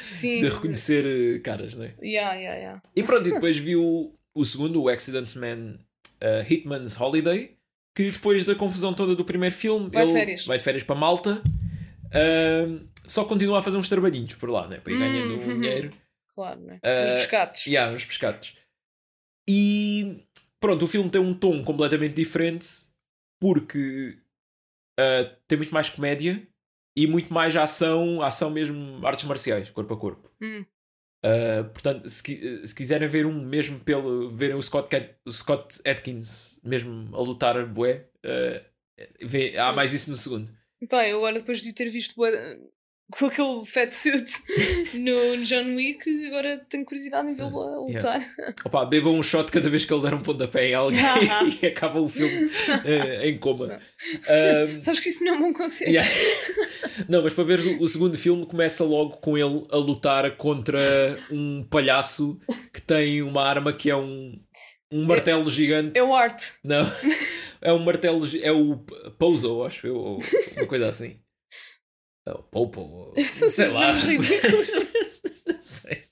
Sim. de reconhecer eh, caras, não é? Yeah, yeah, yeah. E pronto, e <laughs> depois viu o segundo, o Accident Man uh, Hitman's Holiday, que depois da confusão toda do primeiro filme, Vai de ele férias. vai de férias para Malta, ahm, só continua a fazer uns trabalhinhos por lá, né? para ir Hum. ganhando um dinheiro. Claro, né? Ah, Os pescados. E há uns pescados. E pronto, o filme tem um tom completamente diferente porque ah, tem muito mais comédia e muito mais ação, ação mesmo, artes marciais, corpo a corpo. Hum. Uh, portanto, se, se quiserem ver um mesmo pelo verem o Scott, o Scott Atkins mesmo a lutar bué, uh, vê- há mais isso no segundo. Bem, eu agora depois de ter visto com aquele fat suit <laughs> no John Wick, agora tenho curiosidade em vê-lo a lutar. Opa, bebam um shot cada vez que ele der um pontapé em alguém <laughs> e acaba o filme uh, em coma. Um, Sabes que isso não é um bom conselho. yeah. <laughs> Não, mas para ver o, o segundo filme começa logo com ele a lutar contra um palhaço que tem uma arma que é um, um martelo gigante. É o art. Não, é um martelo, é o Pouso, acho eu, ou uma coisa assim. É o Popo, ou- <laughs> sei lá. <laughs> Não sei.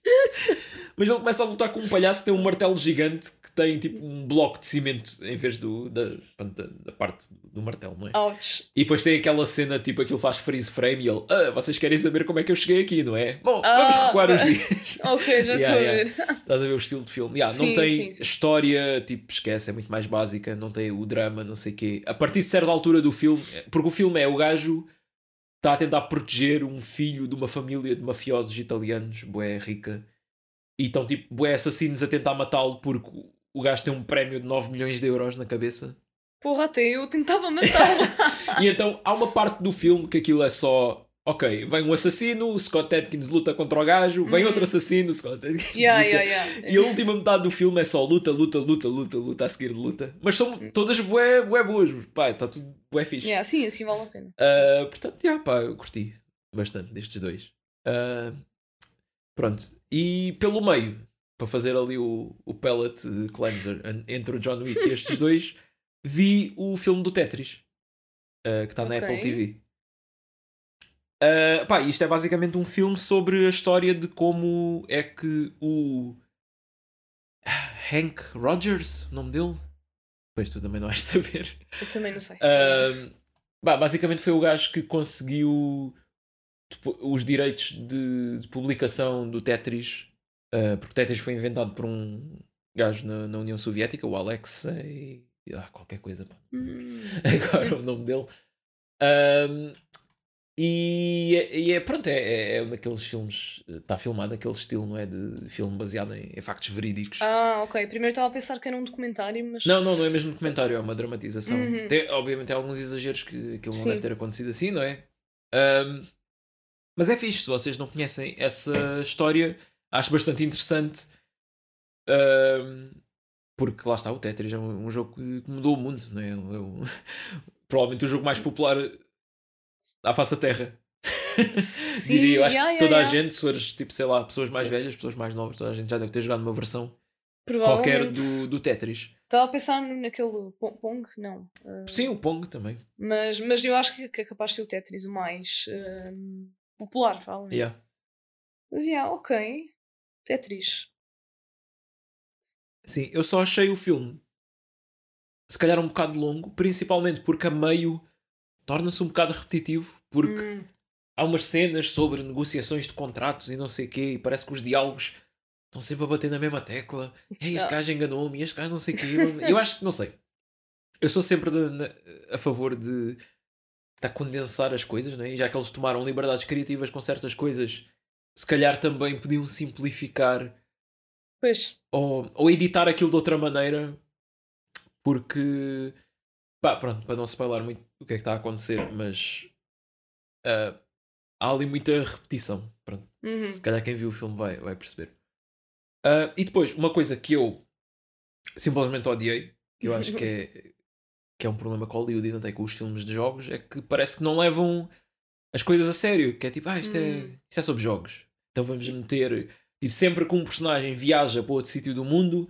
Mas ele começa a lutar com um palhaço que tem um martelo gigante que tem tipo um bloco de cimento em vez do, da, da, da parte do martelo, não é? Ouch. E depois tem aquela cena, tipo, aquilo faz freeze frame e ele, ah, vocês querem saber como é que eu cheguei aqui, não é? Bom, Ah, vamos recuar os dias. <laughs> Ok, já estou Yeah, a yeah. ver. Estás a ver o estilo de filme. Yeah, não Sim, tem sim, sim. história, tipo, esquece, é muito mais básica, não tem o drama, não sei o quê. A partir de certa altura do filme, porque o filme é o gajo está a tentar proteger um filho de uma família de mafiosos italianos, bué rica, e estão tipo, bué assassinos a tentar matá-lo porque o gajo tem um prémio de 9 milhões de euros na cabeça. Porra, até eu tentava matá-lo. <laughs> E então há uma parte do filme que aquilo é só. Ok, vem um assassino, o Scott Atkins luta contra o gajo, vem Uhum. outro assassino, o Scott Atkins yeah, luta. yeah, yeah. E a última metade do filme é só luta, luta, luta, luta, luta a seguir de luta. Mas são todas bué, bué boas. Pá, está tudo bué fixe. Yeah, sim, assim vale a pena. Ah, portanto, yeah, pá, eu curti bastante destes dois. Ah, pronto. E pelo meio para fazer ali o, o pellet cleanser entre o John Wick e estes <laughs> dois, vi o filme do Tetris, uh, que está na Ok. Apple TV. Uh, pá, isto é basicamente um filme sobre a história de como é que o Hank Rogers, o nome dele? Pois tu também não vais saber. Eu também não sei. Um, bah, basicamente foi o gajo que conseguiu depo- os direitos de, de publicação do Tetris, uh, porque Tetris foi inventado por um gajo na, na União Soviética, o Alexei. Ah, qualquer coisa, pá. Hum, <laughs> agora o nome dele. Um, e, é- e é pronto, é, é, é um daqueles filmes, está filmado aquele estilo, não é? De filme baseado em, em factos verídicos. Ah, ok. Primeiro estava a pensar que era um documentário, mas. Não, não, não é mesmo documentário, é uma dramatização. Uhum. Tem, obviamente há alguns exageros que aquilo não Sim. deve ter acontecido assim, não é? Ahm, mas é fixe, se vocês não conhecem essa história, acho bastante interessante. ahm, porque lá está, o Tetris é um, um jogo que mudou o mundo, não é? É <laughs> provavelmente o jogo mais popular à face da Terra. Sim, <laughs> Diria, eu acho yeah, que toda yeah, a yeah. gente, se fores, tipo, sei lá, pessoas mais velhas, pessoas mais novas, toda a gente já deve ter jogado uma versão qualquer do, do Tetris. Estava a pensar naquele Pong, não. Ah, Sim, o Pong também. mas, mas eu acho que, que é capaz de ser o Tetris o mais ahm, popular, provavelmente. Yeah. Mas, yeah, ok. Tetris. Sim, eu só achei o filme se calhar um bocado longo, principalmente porque a meio torna-se um bocado repetitivo, porque Hum, há umas cenas sobre negociações de contratos e não sei o quê, e parece que os diálogos estão sempre a bater na mesma tecla. <laughs> Ei, este gajo enganou-me, este gajo não sei o quê. Eu, acho que, não sei. Eu sou sempre de- na- a favor de, de condensar as coisas, né? e já que eles tomaram liberdades criativas com certas coisas, se calhar também podiam simplificar pois. ou, ou editar aquilo de outra maneira porque pá, pronto, para não spoiler muito o que é que está a acontecer, mas ah, há ali muita repetição. Pronto, Uhum. se calhar quem viu o filme vai, vai perceber. Ah, e depois, uma coisa que eu simplesmente odiei, que eu acho que é, <laughs> que é um problema com Hollywood e não tem com os filmes de jogos, é que parece que não levam as coisas a sério. Que é tipo, ah, isto, é, Hum. isto é sobre jogos. Então vamos meter, tipo, sempre que um personagem viaja para outro sítio do mundo,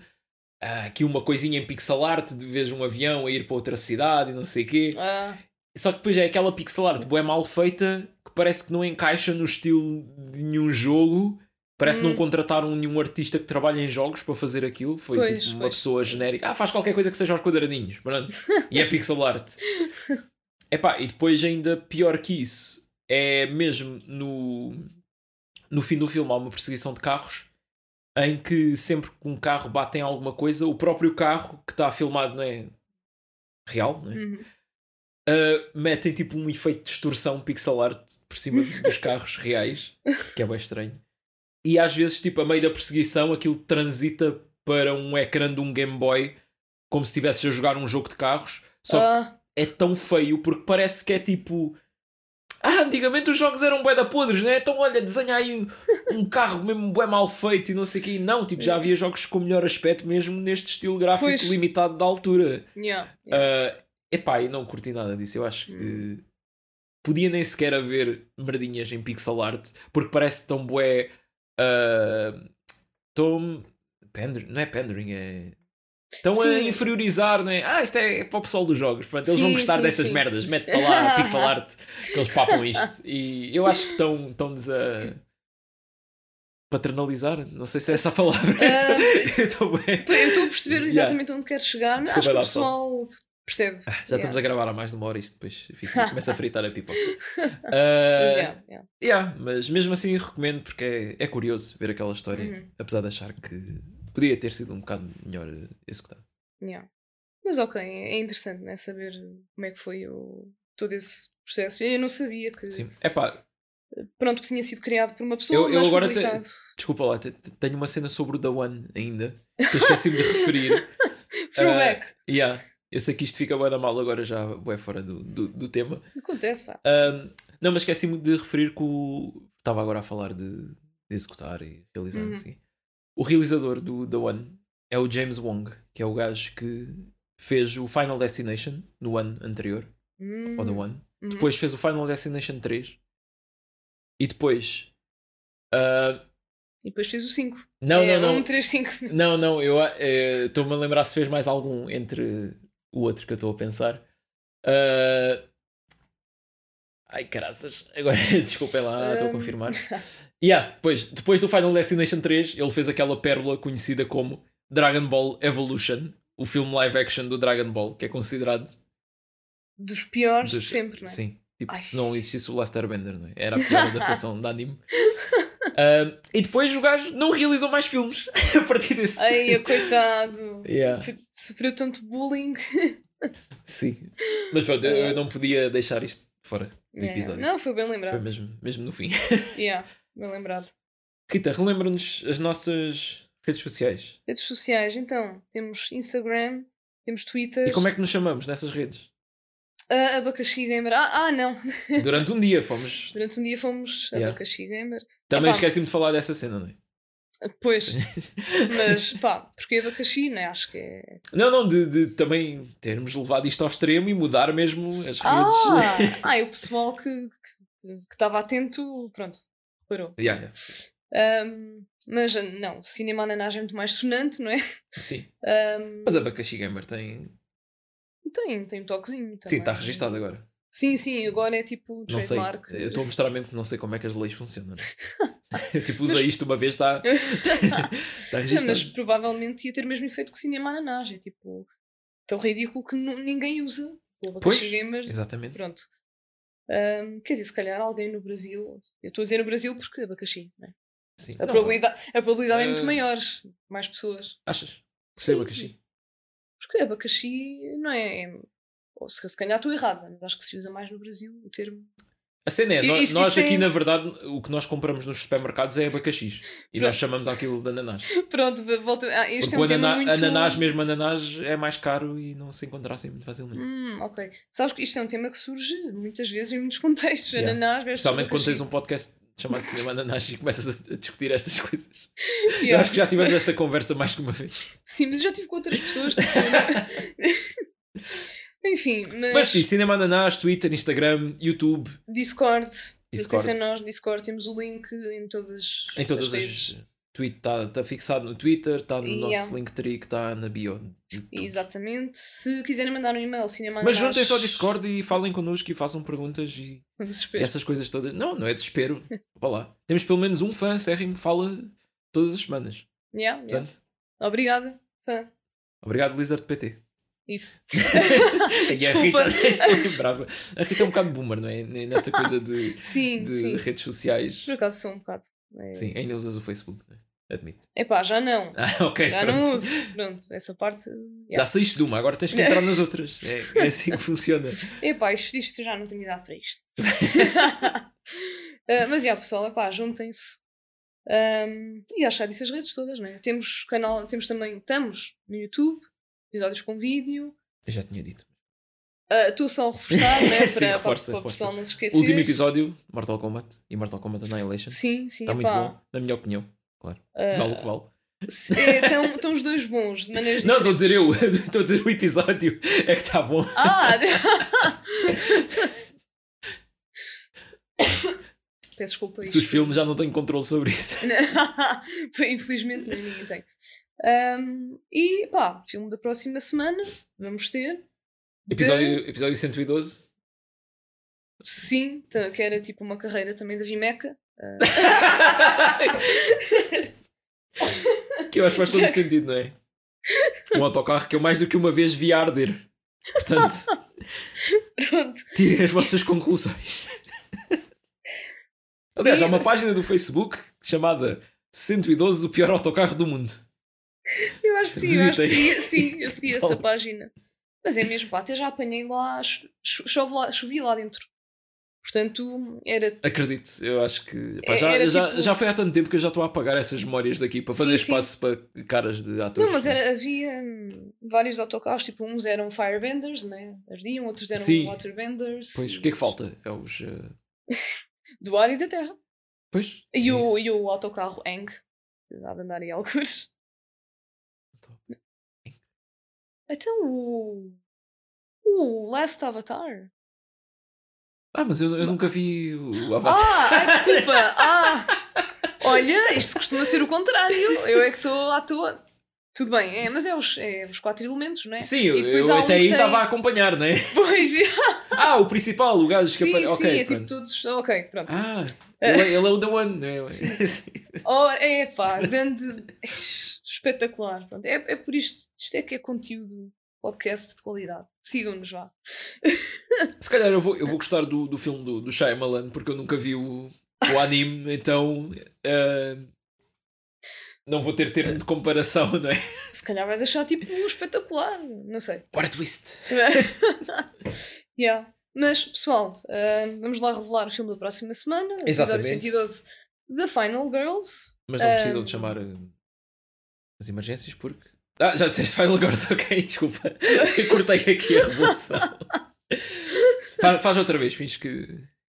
ah, aqui uma coisinha em pixel art, de vez um avião a ir para outra cidade e não sei o quê. Ah, Só que depois é aquela pixel art bué mal feita que parece que não encaixa no estilo de nenhum jogo. Parece que não Hum. contrataram nenhum artista que trabalha em jogos para fazer aquilo. Foi Pois, tipo uma pois. pessoa genérica. Ah, faz qualquer coisa que seja aos quadradinhos. Pronto. <laughs> e é pixel art. Epá, e depois ainda pior que isso é mesmo no, no fim do filme há uma perseguição de carros em que sempre que um carro bate em alguma coisa, o próprio carro que está filmado não é real, não é? uhum. Uh, metem tipo um efeito de distorção pixel art por cima <laughs> dos carros reais, que é bem estranho. E às vezes, tipo, a meio da perseguição, aquilo transita para um ecrã de um Game Boy como se estivesse a jogar um jogo de carros. Só Ah, que é tão feio porque parece que é tipo. Ah, antigamente os jogos eram bué da podres, né? Então olha, desenha aí um, um carro mesmo bué mal feito e não sei o quê. Não, tipo, já havia jogos com melhor aspecto mesmo neste estilo gráfico Pois. limitado da altura. yeah, yeah. Uh, epá, eu não curti nada disso. Eu acho que Hum. podia nem sequer haver merdinhas em pixel art porque parece tão bué. Uh, tão. Não é pandering, é. Estão a Sim. inferiorizar, não é? Ah, isto é para o pessoal dos jogos. Pronto, eles vão Sim, gostar sim, dessas sim. merdas. Mete para lá a pixel art que eles papam isto. E eu acho que estão, estão-nos a paternalizar. Não sei se é essa a palavra. Ah, <laughs> eu estou bem. Eu estou a perceber exatamente onde queres chegar. Desculpa Acho que o pessoal percebe. Já Yeah. estamos a gravar há mais de uma hora e isto depois fica, <laughs> começa a fritar a pipoca. Mas, Ah, yeah, yeah. yeah, mas mesmo assim recomendo porque é, é curioso ver aquela história, Uhum. apesar de achar que podia ter sido um bocado melhor executado. Yeah. Mas ok, é interessante né, saber como é que foi o, todo esse processo. Eu não sabia que, Sim. Epá, pronto, que tinha sido criado por uma pessoa, Eu- eu agora te- desculpa lá, te- te- tenho uma cena sobre o The One ainda que eu esqueci-me de referir. <laughs> Throwback. Yeah. Eu sei que isto fica bué da mal agora já bué fora do, do, do tema. Acontece, pá. Um, não, mas esqueci-me de referir que o. Estava agora a falar de, de executar e realizar. Uhum. assim. O realizador do The One é o James Wong, que é o gajo que fez o Final Destination no ano anterior, Hum, ao The One. uhum. Depois fez o Final Destination 3. E depois. ah, E depois fez o 5. Não, é, não, não. 1, 3, 5. Não, não, eu eh, estou-me a lembrar se fez mais algum entre o outro que eu estou a pensar. Ah, Ai, caraças. Agora, <laughs> desculpem lá, estou a Um, confirmar. Yeah, pois, depois do Final Destination 3, ele fez aquela pérola conhecida como Dragon Ball Evolution, o filme live action do Dragon Ball, que é considerado. Dos piores dos- sempre, não é? Sim, tipo, Ai. se não existisse o Lester Bender, não é? Era a pior <laughs> adaptação de anime. Ah, e depois o gajo não realizou mais filmes <laughs> a partir desse. Ai, coitado. Yeah. Sofreu tanto bullying. Sim. Mas pronto, eu, eu não podia deixar isto fora do Yeah. episódio. Não, foi bem lembrado. Foi mesmo, mesmo no fim. <laughs> Yeah, bem lembrado. Rita, relembra-nos as nossas redes sociais. Redes sociais, então, temos Instagram, temos Twitter, E como é que nos chamamos nessas redes? a Abacaxi Gamer. Ah, ah, não. Durante um dia fomos. <laughs> Durante um dia fomos Yeah. Abacaxi Gamer. Também Epá. esqueci-me de falar dessa cena, não é? Pois, <laughs> mas pá, porque Abacaxi, né? Acho que é. Não, não, de, de também termos levado isto ao extremo e mudar mesmo as redes. Ah, ah, e o pessoal que estava atento, pronto, parou. Yeah, yeah. Um, mas não, cinema ananás é muito mais sonante, não é? Sim. Um, Mas a Abacaxi Gamer tem. tem, tem um toquezinho Sim, também. está registado agora. Sim, sim, agora é tipo Não sei. trademark. Eu estou a mostrar mesmo que não sei como é que as leis funcionam. <laughs> Eu tipo, usei isto uma vez, está está <laughs> Não, registado. mas provavelmente ia ter o mesmo efeito que o cinema ananás. É tipo tão ridículo que ninguém usa. O Pois, Gamer, exatamente. pronto. Um, quer dizer, se calhar alguém no Brasil. Eu estou a dizer no Brasil porque abacaxi. Né? Sim. A, Não, probabilidade, a probabilidade é muito Eh, maior. Mais pessoas. Achas? Sim. sei abacaxi. Porque abacaxi não é. é- ou se, se calhar estou errada, mas acho que se usa mais no Brasil o termo. A cena é, nós, nós isso aqui é- na verdade o que nós compramos nos supermercados é abacaxis. E <laughs> nós chamamos aquilo de ananás. Pronto, volta. Ah, este Porque é um o anana- muito. ananás, mesmo ananás, é mais caro e não se encontra assim muito facilmente. Hum, ok. Sabes que isto é um tema que surge muitas vezes em muitos <laughs> contextos. Yeah. Ananás versus Especialmente quando tens um podcast chamado Cinema Ananás e começas a, discutir estas coisas. <laughs> Eu Yeah. acho que já tivemos esta conversa mais que uma vez. Sim, mas eu já tive com outras pessoas. Enfim, mas, Mas sim, Cinema Ananás, Twitter, Instagram, YouTube, Discord. Discord. Nós, Discord, temos o link em todas, em todas redes. as. Tweet está tá fixado no Twitter, está no Yeah. nosso Linktree que está na bio. Exatamente. Se quiserem mandar um e-mail, cinema Mas juntem-se ao Discord e falem connosco e façam perguntas e, <laughs> Desespero. essas coisas todas. Não, não é desespero. Vá lá. Temos pelo menos um fã acérrimo que fala todas as semanas. Yeah, yeah. Portanto, Obrigada, fã. obrigado, Lizard PT. Isso. <laughs> <laughs> E a. Rita nem se lembrava. A Rita é um bocado boomer, não é? Nesta coisa de, <laughs> Sim, de sim. redes sociais. Por acaso sou um bocado. É... Sim, ainda usas o Facebook, não é? Admito. Epá, já não. Ah, ok, Já pronto. não uso. Pronto, essa parte. Já Yeah. saíste de uma, agora tens que entrar nas outras. É, é assim que funciona. Epá, isto, isto já não tenho idade para isto. Ah, mas, já, pessoal, epá, juntem-se. Ahm, e já disse as redes todas, né? Temos canal, temos também, estamos no YouTube, episódios com vídeo. Eu já tinha dito. Estou só a reforçar, né? <laughs> Sim, para, para, reforça, para o reforça. não se esquecer. Último episódio, Mortal Kombat e Mortal Kombat Annihilation. Sim, sim, Está muito bom, na minha opinião. Claro. Ah, Vale o que vale. é, Estão estão os dois bons, de maneiras Não, estou a dizer eu. <laughs> Estou a dizer o episódio. É que está bom. Ah! <laughs> Peço desculpa Se os filmes já não tenho controle sobre isso. Infelizmente, nem ninguém tem. Ahm, e pá, filme da próxima semana, vamos ter. de- Episódio, episódio 112. Sim, que era tipo uma carreira também da Vimeca. <laughs> Que eu acho que faz todo sentido, não é? Um autocarro que eu mais do que uma vez vi arder. Portanto, <laughs> Pronto. tirem as vossas conclusões. Aliás, há uma página do Facebook chamada 112 o pior autocarro do mundo. Eu acho que sim, eu acho que sim, sim, eu segui essa página. Mas é mesmo, pá, até já apanhei lá, cho- cho- chove lá, chovia lá dentro. Portanto, era. Acredito, eu acho que. pá, É- já, era já, tipo- já foi há tanto tempo que eu já estou a apagar essas memórias daqui para Sim, fazer sim. espaço para caras de atores. Não, mas era, havia hum, vários autocarros, tipo, uns eram firebenders, né? Ardiam, outros eram Sim. waterbenders. Pois, o que é que falta? É os. eh, <laughs> Do ar e da terra. Pois. E é o, isso. e o autocarro Eng, que há de andar em algures. Então o. O Last Avatar. Ah, mas eu, eu nunca vi o Avatar. Ah, ai, desculpa! Ah! <laughs> Olha, isto costuma ser o contrário. Eu é que estou à toa. Tudo bem, é, mas é os, é os quatro elementos, não é? Sim, eu, eu um até que aí tem- estava a acompanhar, não é? <laughs> Pois, <laughs> Ah, o principal, o gajo que sim, apare... sim, Ok, é tipo pronto. todos. Ok, pronto. Ah, ele, é- ele é o The One, não é? Oh, é pá, grande. Espetacular. Pronto, é, é por isto. Isto é que é conteúdo podcast de qualidade. Sigam-nos lá. <laughs> Se calhar eu vou, eu vou gostar do, do filme do, do Shyamalan, porque eu nunca vi o, o anime, então ah, não vou ter termo de comparação, não é? Se calhar vais achar tipo espetacular. Não sei. What a twist! <laughs> yeah. Mas, pessoal, ah, vamos lá revelar o filme da próxima semana. Episódio Exatamente. 112 The Final Girls. Mas não precisam de Ah, chamar ah, as emergências, porque. Ah, já disseste Final Girls, <laughs> ok, desculpa. Eu cortei aqui a revolução. Fa- faz outra vez, fins que.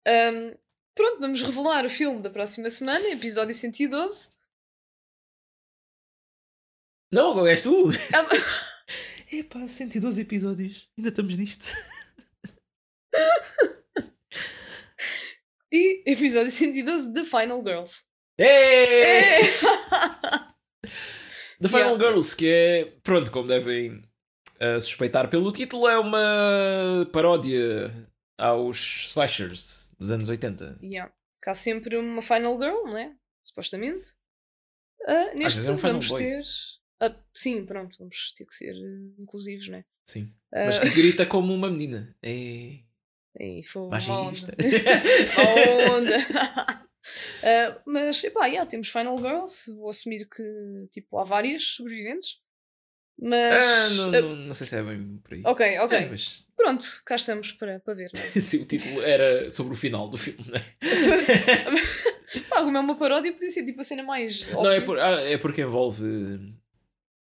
Ahm, pronto, vamos revelar o filme da próxima semana, episódio 112. Não, és tu! Ah, <laughs> Epá, 112 episódios, ainda estamos nisto. <laughs> e episódio 112 The Final Girls. Hey! É. The Final Yeah. Girls, que é, pronto, como devem ah, suspeitar pelo título, é uma paródia aos slashers dos anos 80. Yeah. Cá sempre uma Final Girl, não é? Supostamente. Ah, neste é um vamos ter. Ah, sim, pronto, vamos ter que ser eh, inclusivos, não é? Sim. Ah, Mas que grita como uma menina. É e foi uma onda. <laughs> Onda. <laughs> Ah, mas, epá, yeah, temos Final Girls. Vou assumir que, tipo, há várias sobreviventes. Mas. ah, não, ah, não, não sei se é bem por aí. ok, ok. É, mas Pronto, cá estamos para, para ver, é? <laughs> se o título era sobre o final do filme, não é? <laughs> Pá, como é uma paródia, podia ser tipo a cena mais. Não, é, por- ah, é porque envolve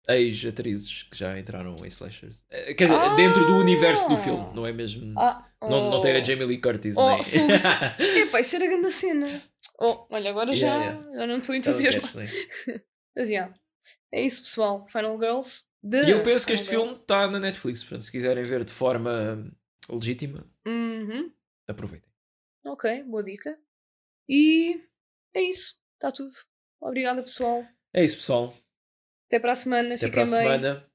ex-atrizes que já entraram em slashers. Eh, Quer dizer, Ah! dentro do universo do filme, não é mesmo? Ah, Não, não tem a oh. Jamie Lee Curtis, Oh, nem. fogo-se. <laughs> Epá, isso era grande cena. Oh, olha, agora já, Yeah, já não estou né? <laughs> Mas yeah. é isso, pessoal. Final Girls. The E eu penso que Final este filme está na Netflix, portanto, se quiserem ver de forma legítima, Uhum. aproveitem. Ok, boa dica. E é isso. Está tudo. Obrigada, pessoal. É isso, pessoal. Até para a semana. Até Fiquem para a bem. semana.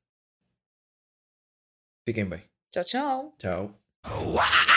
Fiquem bem. Tchau, tchau. Tchau.